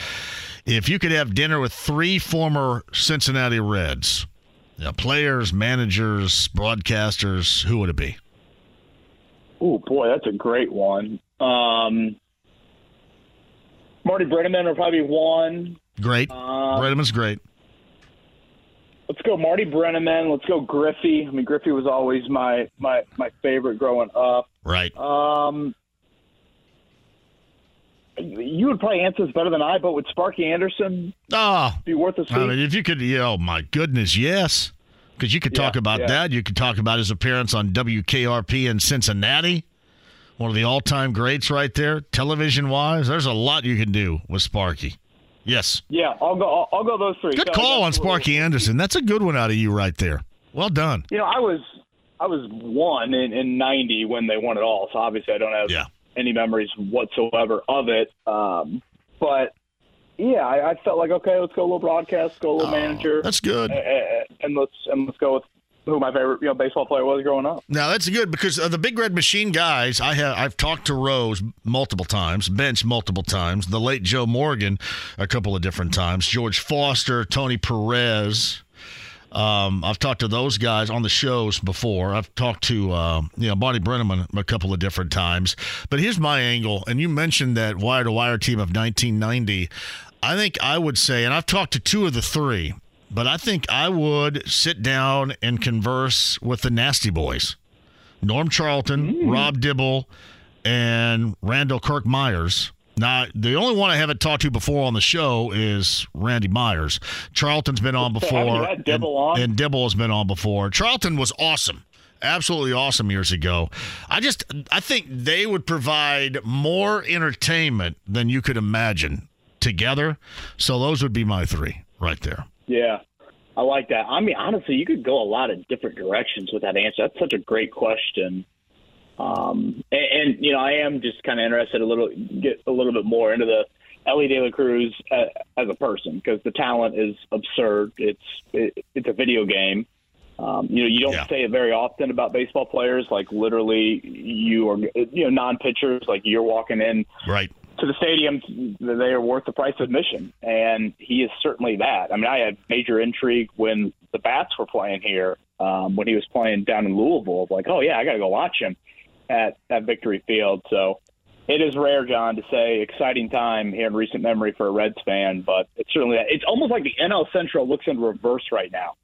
If you could have dinner with three former Cincinnati Reds, you know, players, managers, broadcasters, who would it be? Oh, boy, that's a great one. Um, Marty Brennaman would probably be one. Great. Um, Brennaman's great. Let's go Marty Brennaman. Let's go Griffey. I mean, Griffey was always my my my favorite growing up. Right. Um, you would probably answer this better than I, but would Sparky Anderson oh, be worth a seat? I mean, if you could, oh my goodness, yes. Because you could talk yeah, about yeah. that. You could talk about his appearance on WKRP in Cincinnati, one of the all-time greats right there, television-wise. There's a lot you can do with Sparky. Yes. Yeah, I'll go. I'll, I'll go those three. Good call on Sparky Anderson. That's a good one out of you right there. Well done. You know, I was I was one in, in '90 when they won it all, so obviously I don't have yeah. any memories whatsoever of it. Um, but yeah, I, I, felt like okay, let's go a little broadcast, go a little oh, manager. That's good. And, and let's and let's go with who my favorite you know baseball player was growing up. Now that's good because of the Big Red Machine guys. I have I've talked to Rose multiple times, Bench multiple times, the late Joe Morgan a couple of different times, George Foster, Tony Perez. Um, I've talked to those guys on the shows before. I've talked to uh, you know Bonnie Brennaman a couple of different times. But here's my angle, and you mentioned that wire to wire team of 1990. I think I would say, and I've talked to two of the three but I think I would sit down and converse with the Nasty Boys Norm Charlton, mm. Rob Dibble, and Randall Kirk Myers. Now, the only one I haven't talked to before on the show is Randy Myers. Charlton's been on before, and, on? and Dibble has been on before. Charlton was awesome absolutely awesome years ago. I just I think they would provide more entertainment than you could imagine together. So those would be my three right there. Yeah, I like that. I mean, honestly, you could go a lot of different directions with that answer. That's such a great question. Um, and, and you know, I am just kind of interested a little, get a little bit more into the Elly De La Cruz as, as a person because the talent is absurd. It's it, it's a video game. Um, you know, you don't yeah. say it very often about baseball players. Like literally, you are you know non pitchers. Like you're walking in right to the stadium, they are worth the price of admission, and he is certainly that. I mean, I had major intrigue when the Bats were playing here, um, when he was playing down in Louisville. Like, oh yeah, I got to go watch him at at Victory Field. So it is rare, John, to say exciting time here in recent memory for a Reds fan, but it's certainly it's almost like the NL Central looks in reverse right now.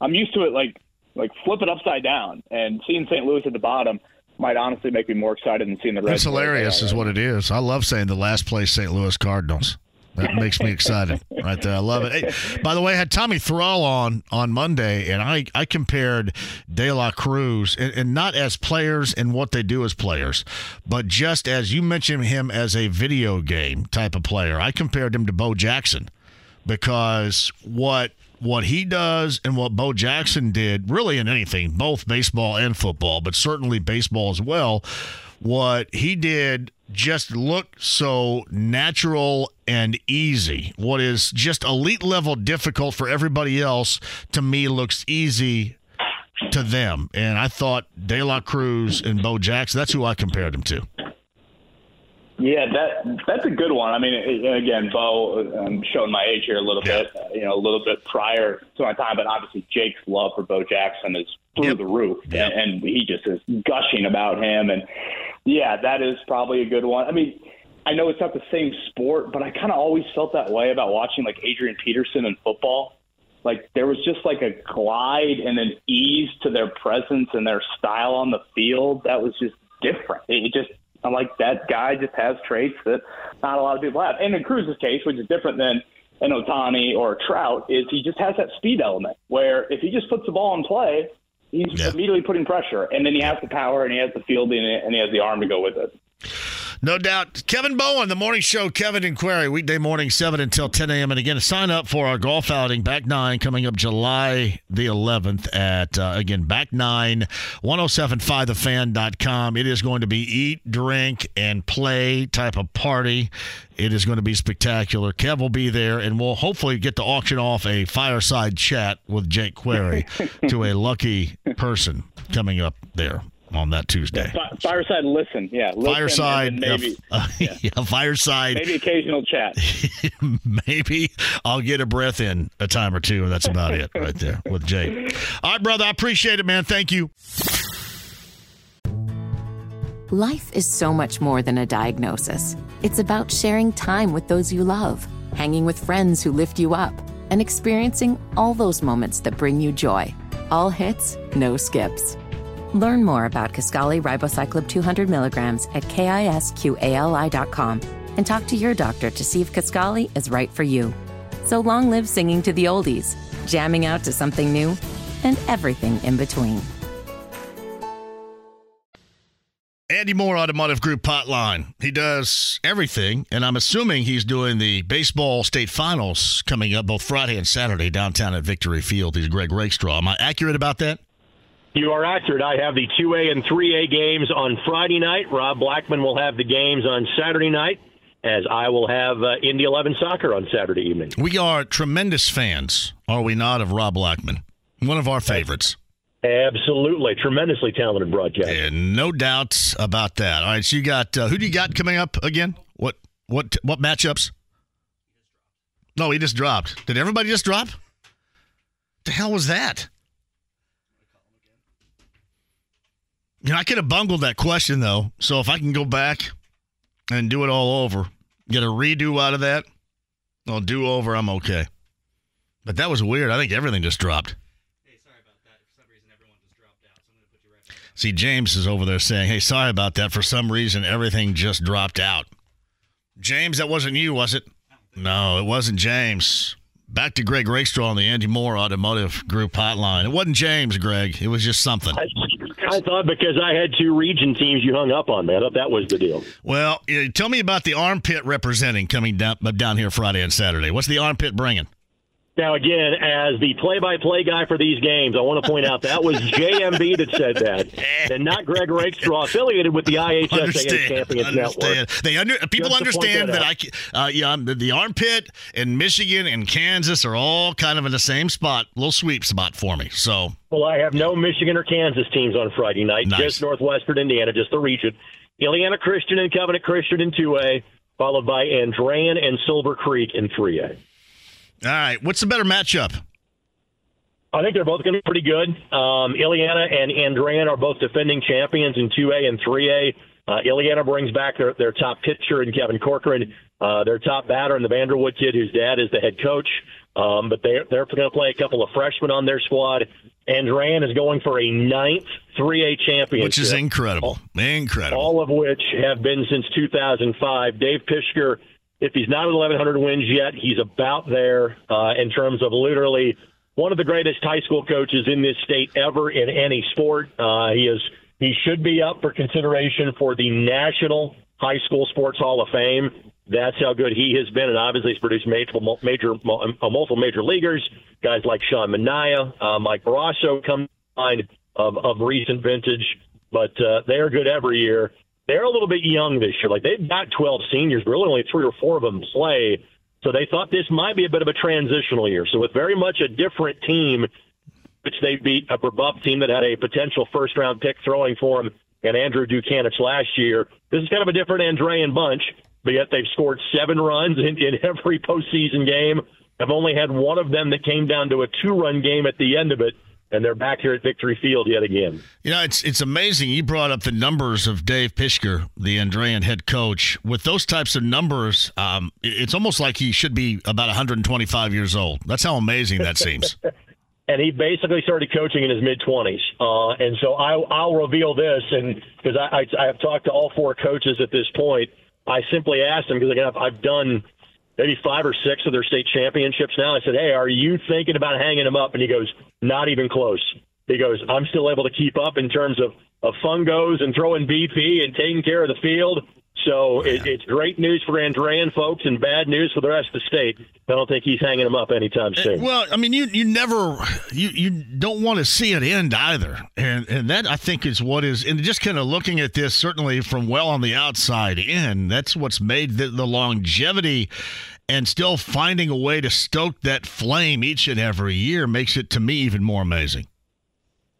I'm used to it, like like flip it upside down and seeing St. Louis at the bottom might honestly make me more excited than seeing the Reds. It's hilarious, is what it is. I love saying the last place St. Louis Cardinals. That makes me excited right there. I love it. Hey, by the way, I had Tommy Thrall on on Monday, and I, I compared De La Cruz, and, and, not as players and what they do as players, but just as you mentioned him as a video game type of player. I compared him to Bo Jackson because what what he does and what Bo Jackson did, really in anything, both baseball and football, but certainly baseball as well, what he did just looked so natural and easy. What is just elite level difficult for everybody else, to me, looks easy to them. And I thought De La Cruz and Bo Jackson, that's who I compared him to. Yeah, that that's a good one. I mean, again, Bo, I'm showing my age here a little bit. You know, a little bit prior to my time, but obviously Jake's love for Bo Jackson is through yep. the roof, yep. and, and he just is gushing about him. And yeah, that is probably a good one. I mean, I know it's not the same sport, but I kind of always felt that way about watching like Adrian Peterson in football. Like there was just like a glide and an ease to their presence and their style on the field that was just different. It just I'm like that guy just has traits that not a lot of people have. And in Cruz's case, which is different than an Ohtani or a Trout, is he just has that speed element where if he just puts the ball in play, he's yeah. immediately putting pressure, and then he has the power and he has the fielding and he has the arm to go with it. No doubt. Kevin Bowen, the morning show, Kevin and Query, weekday morning, 7 until 10 a.m. And again, sign up for our golf outing, back nine, coming up July the 11th at, uh, again, back nine, 1075thefan.com. It is going to be eat, drink, and play type of party. It is going to be spectacular. Kev will be there, and we'll hopefully get to auction off a fireside chat with Jake Query to a lucky person coming up there on that Tuesday. Yeah, fireside listen, yeah. Listen fireside, maybe, uh, yeah. yeah. fireside. Maybe occasional chat. maybe I'll get a breath in a time or two, and that's about it right there with Jake. All right, brother, I appreciate it, man. Thank you. Life is so much more than a diagnosis. It's about sharing time with those you love, hanging with friends who lift you up, and experiencing all those moments that bring you joy. All hits, no skips. Learn more about Kisqali Ribociclib 200 milligrams at kisqali.com and talk to your doctor to see if Kisqali is right for you. So long live singing to the oldies, jamming out to something new, and everything in between. Andy Mohr Automotive Group Hotline. He does everything, and I'm assuming he's doing the baseball state finals coming up both Friday and Saturday downtown at Victory Field. He's Greg Rakestraw. Am I accurate about that? You are accurate. I have the 2A and 3A games on Friday night. Rob Blackman will have the games on Saturday night, as I will have uh, Indy 11 soccer on Saturday evening. We are tremendous fans, are we not, of Rob Blackman? One of our favorites. Absolutely. Tremendously talented broadcaster. Yeah, no doubts about that. All right, so you got, uh, who do you got coming up again? What, what, what matchups? No, he just dropped. Did everybody just drop? The hell was that? You know, I could have bungled that question though. So if I can go back and do it all over, get a redo out of that, I'll do over. I'm okay. But that was weird. I think everything just dropped. Hey, sorry about that. For some reason, everyone just dropped out. So I'm gonna put you right back. See, James is over there saying, "Hey, sorry about that. For some reason, everything just dropped out." James, that wasn't you, was it? No, it wasn't James. Back to Greg Rakestraw on the Andy Mohr Automotive Group hotline. It wasn't James, Greg. It was just something. I, thought because I had two region teams, you hung up on me. I thought that was the deal. Well, uh, tell me about the armpit representing coming down down here Friday and Saturday. What's the armpit bringing? Now, again, as the play-by-play guy for these games, I want to point out that was JMB that said that, and not Greg Rakestraw, affiliated with the IHSA understand, Champions understand. Network. They under, people Just understand that, that I, uh, yeah, the, armpit and Michigan and Kansas are all kind of in the same spot, little sweep spot for me. So, well, I have no Michigan or Kansas teams on Friday night. Nice. Just Northwestern Indiana, just the region. Illiana Christian and Covenant Christian in 2A, followed by Andrean and Silver Creek in 3A. All right. What's the better matchup? I think they're both going to be pretty good. Um, Illiana and Andrean are both defending champions in 2A and 3A. Uh, Illiana brings back their, their top pitcher in Kevin Corcoran, uh, their top batter in the Vanderwood kid, whose dad is the head coach. Um, but they're, they're going to play a couple of freshmen on their squad. Andrean is going for a ninth 3A championship. Which is incredible. Incredible. All of which have been since 2005. Dave Pishkur if he's not at 1,100 wins yet, he's about there uh, in terms of literally one of the greatest high school coaches in this state ever in any sport. Uh, he is he should be up for consideration for the National High School Sports Hall of Fame. That's how good he has been, and obviously he's produced major, major, uh, multiple major leaguers. Guys like Sean Manaea, uh, Mike Brosseau come to mind of, of recent vintage, but uh, they are good every year they're a little bit young this year. Like they've got 12 seniors, but really only three or four of them play. So they thought this might be a bit of a transitional year. So with very much a different team, which they beat a Brebeuf team that had a potential first round pick throwing for them and Andrew Dutkanych last year. This is kind of a different Andrean bunch, but yet they've scored seven runs in, in every postseason game. I've only had one of them that came down to a two-run game at the end of it and they're back here at Victory Field yet again. You know, it's it's amazing. You brought up the numbers of Dave Pishkur, the Andrean head coach. With those types of numbers, um, it's almost like he should be about 125 years old. That's how amazing that seems. and he basically started coaching in his mid 20s. Uh, and so I, I'll reveal this, and because I, I, I have talked to all four coaches at this point, I simply asked him because again I've, I've done maybe five or six of their state championships now. I said, "Hey, are you thinking about hanging him up?" And he goes, "Not even close." He goes, "I'm still able to keep up in terms of of fungos and throwing BP and taking care of the field." So it, it's great news for Andrean folks and bad news for the rest of the state. I don't think he's hanging them up anytime eh, soon. Well, I mean, you you never you you don't want to see it end either, and and that I think is what is and just kind of looking at this certainly from well on the outside in. That's what's made the, the longevity and still finding a way to stoke that flame each and every year makes it to me even more amazing.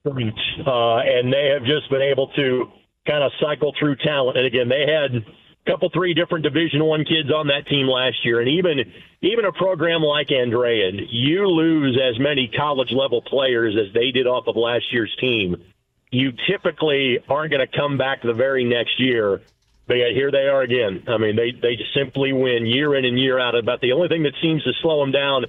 Uh, and they have just been able to kind of cycle through talent. And again, they had a couple, three different Division One kids on that team last year, and even even a program like Andrean, you lose as many college level players as they did off of last year's team. You typically aren't going to come back the very next year. But yet here they are again. I mean, they they simply win year in and year out. About the only thing that seems to slow them down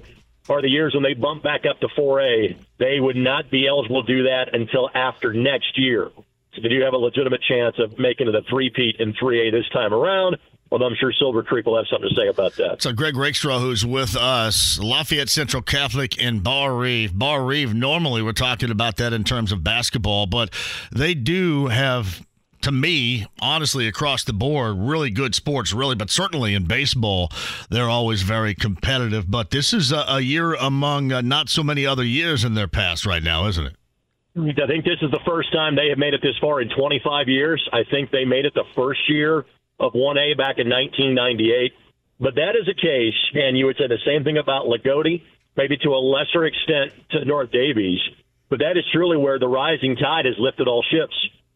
are the years when they bump back up to 4A. They would not be eligible to do that until after next year. So do have a legitimate chance of making it a three-peat in 3A this time around. Well, I'm sure Silver Creek will have something to say about that. So, Greg Rakestraw, who's with us, Lafayette Central Catholic in. Barr-Reeve, normally we're talking about that in terms of basketball, but they do have to me, honestly, across the board, really good sports, really, but certainly in baseball, they're always very competitive. But this is a, a year among uh, not so many other years in their past right now, isn't it? I think this is the first time they have made it this far in 25 years. I think they made it the first year of 1A back in 1998. But that is a case, and you would say the same thing about Loogootee, maybe to a lesser extent to North Daviess. But that is truly where the rising tide has lifted all ships.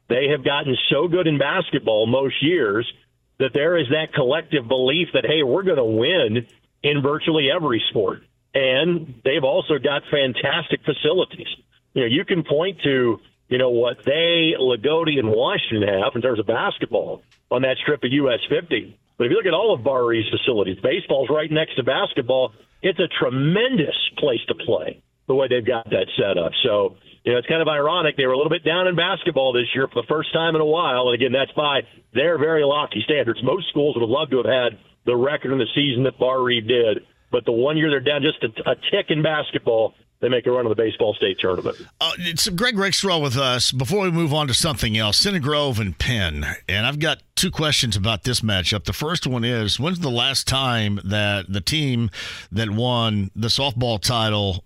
They have gotten so good in basketball most years that there is that collective belief that, hey, we're going to win in virtually every sport. And they've also got fantastic facilities you know, you can point to, you know, what they, Loogootee, and Washington have in terms of basketball on that strip of US 50. But if you look at all of Barr-Reeve's facilities, baseball's right next to basketball. It's a tremendous place to play the way they've got that set up. So, you know, it's kind of ironic. They were a little bit down in basketball this year for the first time in a while. And again, that's by their very lofty standards. Most schools would have loved to have had the record in the season that Barr-Reeve did. But the one year they're down just a, a tick in basketball, they make a run of the baseball state tournament. Uh, it's Greg Rakestraw with us. Before we move on to something else, Center Grove and Penn, and I've got two questions about this matchup. The first one is: When's the last time that the team that won the softball title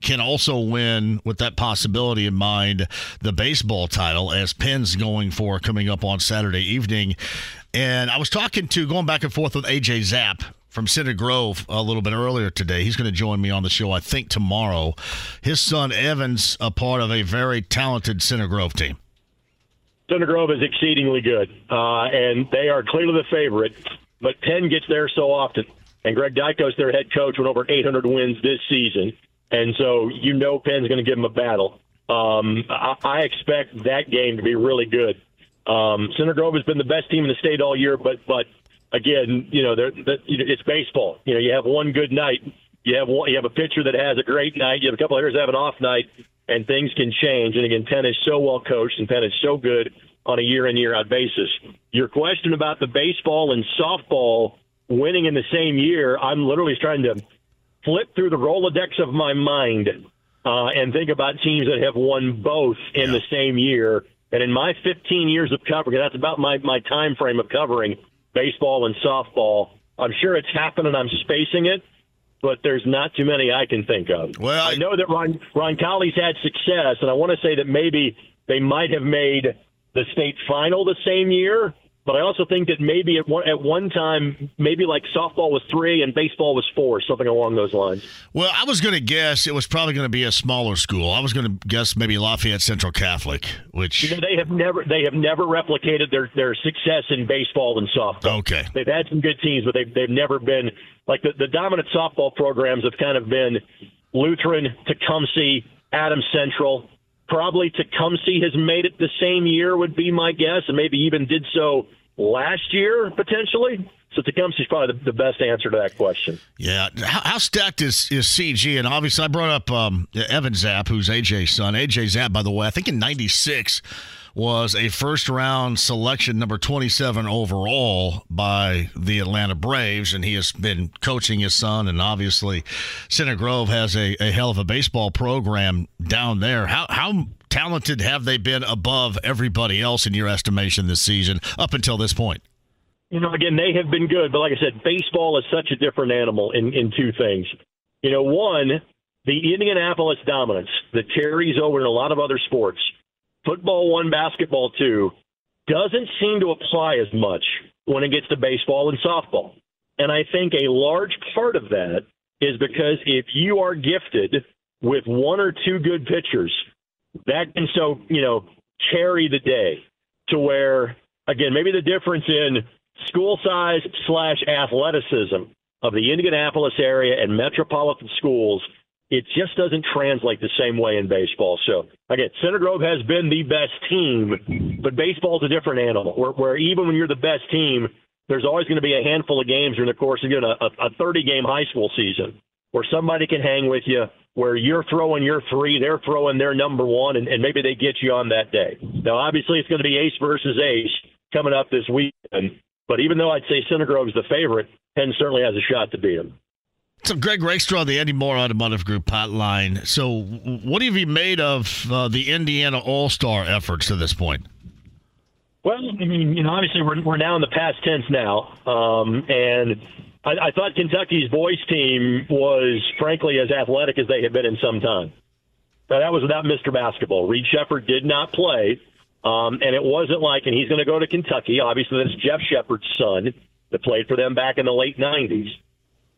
can also win with that possibility in mind the baseball title as Penn's going for coming up on Saturday evening. And I was talking to going back and forth with AJ Zapp from Center Grove a little bit earlier today. He's going to join me on the show, I think, tomorrow. His son Evan's a part of a very talented Center Grove team. Center Grove is exceedingly good, uh, and they are clearly the favorite. But Penn gets there so often, and Greg Dikos, their head coach, went over 800 wins this season, and so you know Penn's going to give them a battle. Um, I, I expect that game to be really good. Um, Center Grove has been the best team in the state all year, but but again, you know, they're, they're, it's baseball. You know, you have one good night, you have one, you have a pitcher that has a great night, you have a couple of hitters that have an off night, and things can change. And again, Penn is so well coached, and Penn is so good on a year in year out basis. Your question about the baseball and softball winning in the same year, I'm literally trying to flip through the Rolodex of my mind uh, and think about teams that have won both in yeah. the same year. And in my 15 years of covering, that's about my, my time frame of covering baseball and softball. I'm sure it's happened and I'm spacing it, but there's not too many I can think of. Well, I, I know that Ron Roncalli's had success, and I want to say that maybe they might have made the state final the same year, But I also think that maybe at one, at one time, maybe like softball was three and baseball was four, something along those lines. Well, I was going to guess it was probably going to be a smaller school. I was going to guess maybe Lafayette Central Catholic, which you know, they have never they have never replicated their their success in baseball and softball. Okay, they've had some good teams, but they've they've never been like the, the dominant softball programs have kind of been Lutheran, Tecumseh, Adams Central. Probably Tecumseh has made it the same year would be my guess, and maybe even did so last year potentially. So Tecumseh is probably the, the, best answer to that question. Yeah, how, how, stacked is is CG? And obviously, I brought up um, Evan Zapp, who's AJ's son. AJ Zapp, by the way, I think in '96 was a first round selection, number 27 overall by the Atlanta Braves, and he has been coaching his son. And obviously, Center Grove has a, a hell of a baseball program down there. How how talented have they been above everybody else in your estimation this season up until this point? You know, again, they have been good, but like I said, baseball is such a different animal in, in two things. You know, one, the Indianapolis dominance that carries over in a lot of other sports, football one, basketball two, doesn't seem to apply as much when it gets to baseball and softball. And I think a large part of that is because if you are gifted with one or two good pitchers, that can so, you know, carry the day to where, again, maybe the difference in school size slash athleticism of the Indianapolis area and metropolitan schools, it just doesn't translate the same way in baseball. So again, Center Grove has been the best team, but baseball's a different animal. Where, where even when you're the best team, there's always going to be a handful of games during the course of you know, a, a 30 game high school season where somebody can hang with you, where you're throwing your three, they're throwing their number one, and, and maybe they get you on that day. Now, obviously, it's going to be ace versus ace coming up this weekend. But even though I'd say Center Grove is the favorite, Penn certainly has a shot to beat them. So, Greg Rakestraw, the Andy Mohr Automotive Group hotline. So, what have you made of uh, the Indiana All Star efforts to this point? Well, I mean, you know, obviously we're we're now in the past tense now, um, and I, I thought Kentucky's boys team was, frankly, as athletic as they had been in some time. Now that was without Mr. Basketball. Reed Sheppard did not play, um, and it wasn't like, and he's going to go to Kentucky. Obviously, that's Jeff Sheppard's son that played for them back in the late '90s.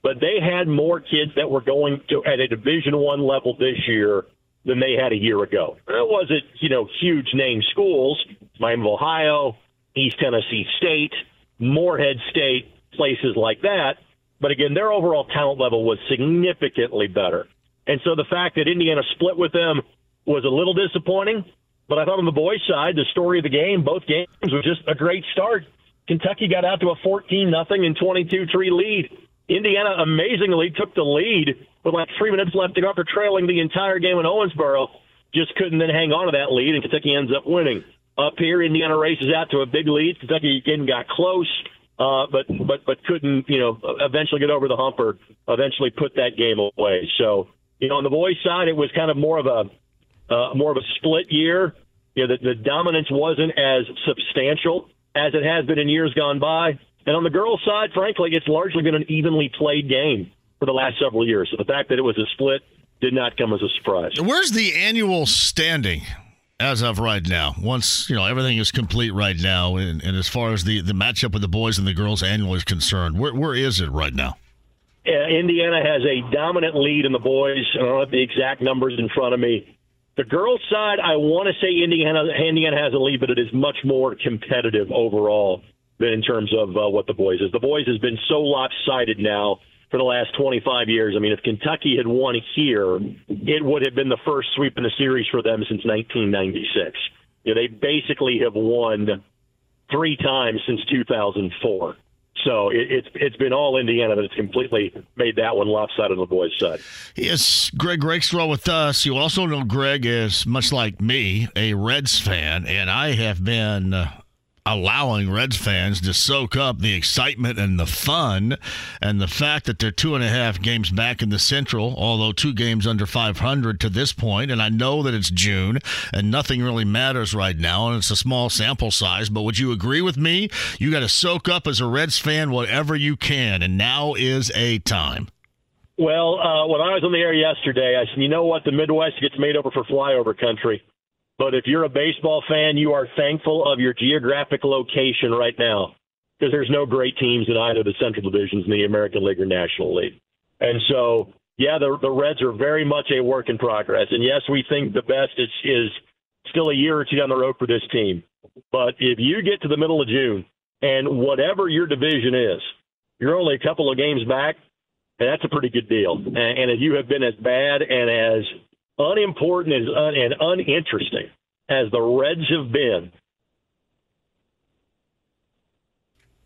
But they had more kids that were going to at a Division One level this year than they had a year ago. It wasn't, you know, huge name schools, Miami of Ohio, East Tennessee State, Morehead State, places like that. But again, their overall talent level was significantly better. And so the fact that Indiana split with them was a little disappointing. But I thought on the boys' side, the story of the game, both games was just a great start. Kentucky got out to a 14 nothing and 22 3 lead. Indiana amazingly took the lead with like three minutes left to go after trailing the entire game in Owensboro. Just couldn't then hang on to that lead, and Kentucky ends up winning. Up here, Indiana races out to a big lead. Kentucky again got close, uh, but but but couldn't you know eventually get over the hump or eventually put that game away. So you know on the boys' side, it was kind of more of a uh, more of a split year. You know, the, the dominance wasn't as substantial as it has been in years gone by. And on the girls' side, frankly, it's largely been an evenly played game for the last several years. So the fact that it was a split did not come as a surprise. Where's the annual standing as of right now? Once you know everything is complete right now, and, and as far as the, the matchup with the boys and the girls annual is concerned, where where is it right now? Uh, Indiana has a dominant lead in the boys. I don't have the exact numbers in front of me. The girls' side, I want to say Indiana, Indiana has a lead, but it is much more competitive overall in terms of uh, what the boys is. The boys has been so lopsided now for the last 25 years. I mean, if Kentucky had won here, it would have been the first sweep in the series for them since 1996. You know, they basically have won three times since 2004. So it, it's it's been all Indiana that it's completely made that one lopsided on the boys' side. Yes, Greg Rakestraw with us. You also know Greg is much like me, a Reds fan, and I have been. Uh, allowing Reds fans to soak up the excitement and the fun and the fact that they're two and a half games back in the Central, although two games under 500 to this point. And I know that it's June and nothing really matters right now, and it's a small sample size. But would you agree with me? You got to soak up as a Reds fan whatever you can, and now is a time. Well, uh, when I was on the air yesterday, I said, you know what? The Midwest gets made over for flyover country. But if you're a baseball fan, you are thankful of your geographic location right now because there's no great teams in either the Central Divisions in the American League or National League. And so, yeah, the the Reds are very much a work in progress. And yes, we think the best is is still a year or two down the road for this team. But if you get to the middle of June and whatever your division is, you're only a couple of games back, and that's a pretty good deal. And, and if you have been as bad and as unimportant as un, and uninteresting as the Reds have been,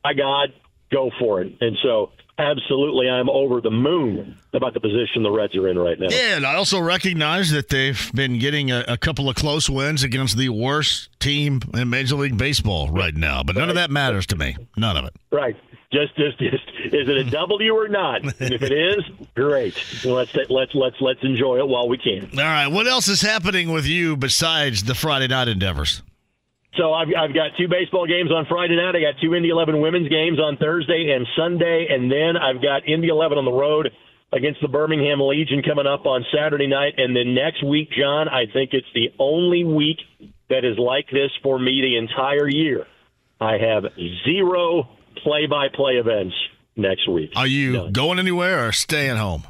my God, go for it. And so absolutely I'm over the moon about the position the Reds are in right now. Yeah, and I also recognize that they've been getting a, a couple of close wins against the worst team in Major League Baseball right now, but none of that matters to me. None of it. Right. Just, just, just, is it a W or not? And if it is, great. Let's let's let's let's enjoy it while we can. All right. What else is happening with you besides the Friday night endeavors? So I've, I've got two baseball games on Friday night. I got two Indy 11 women's games on Thursday and Sunday, and then I've got Indy 11 on the road against the Birmingham Legion coming up on Saturday night. And then next week, John, I think it's the only week that is like this for me the entire year. I have zero play-by-play events next week. Are you None. going anywhere or staying home?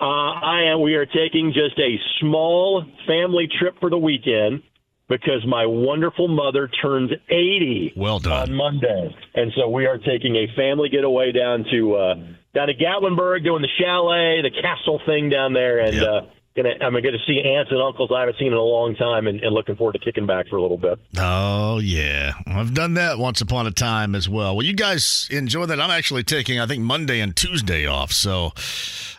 Uh, I am. We are taking just a small family trip for the weekend because my wonderful mother turns 80 well done. on Monday. And so we are taking a family getaway down to uh, down to Gatlinburg, doing the chalet, the castle thing down there, and yep. uh, gonna I'm gonna see aunts and uncles I haven't seen in a long time, and, and, looking forward to kicking back for a little bit. Oh yeah, I've done that once upon a time as well. Well, you guys enjoy that. I'm actually taking I think Monday and Tuesday off, so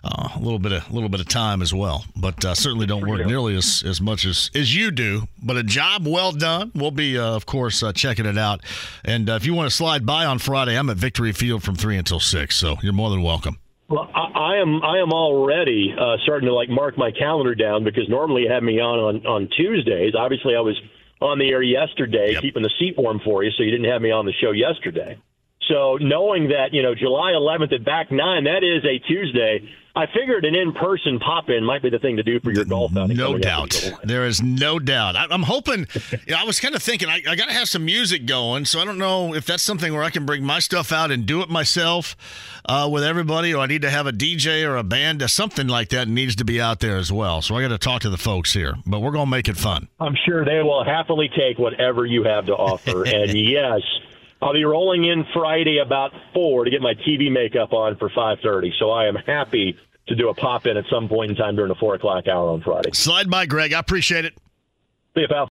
uh, a little bit of a little bit of time as well. But uh, certainly don't work nearly as, as much as as you do. But a job well done. We'll be uh, of course uh, checking it out. And uh, if you want to slide by on Friday, I'm at Victory Field from three until six, so you're more than welcome. Well, I, I am I am already uh, starting to like mark my calendar down because normally you have me on, on on Tuesdays. Obviously, I was on the air yesterday, yep. keeping the seat warm for you, so you didn't have me on the show yesterday. So knowing that you know July 11th at back nine, that is a Tuesday. I figured an in-person pop-in might be the thing to do for your golf outing. No doubt. There is no doubt. I, am hoping. You know, I was kind of thinking I, I got to have some music going, so I don't know if that's something where I can bring my stuff out and do it myself uh, with everybody, or I need to have a DJ or a band, or something like that needs to be out there as well. So I got to talk to the folks here, but we're going to make it fun. I'm sure they will happily take whatever you have to offer. and yes. I'll be rolling in Friday about four to get my TV makeup on for five thirty. So I am happy to do a pop in at some point in time during the four o'clock hour on Friday. Slide by, Greg. I appreciate it. See you, pal.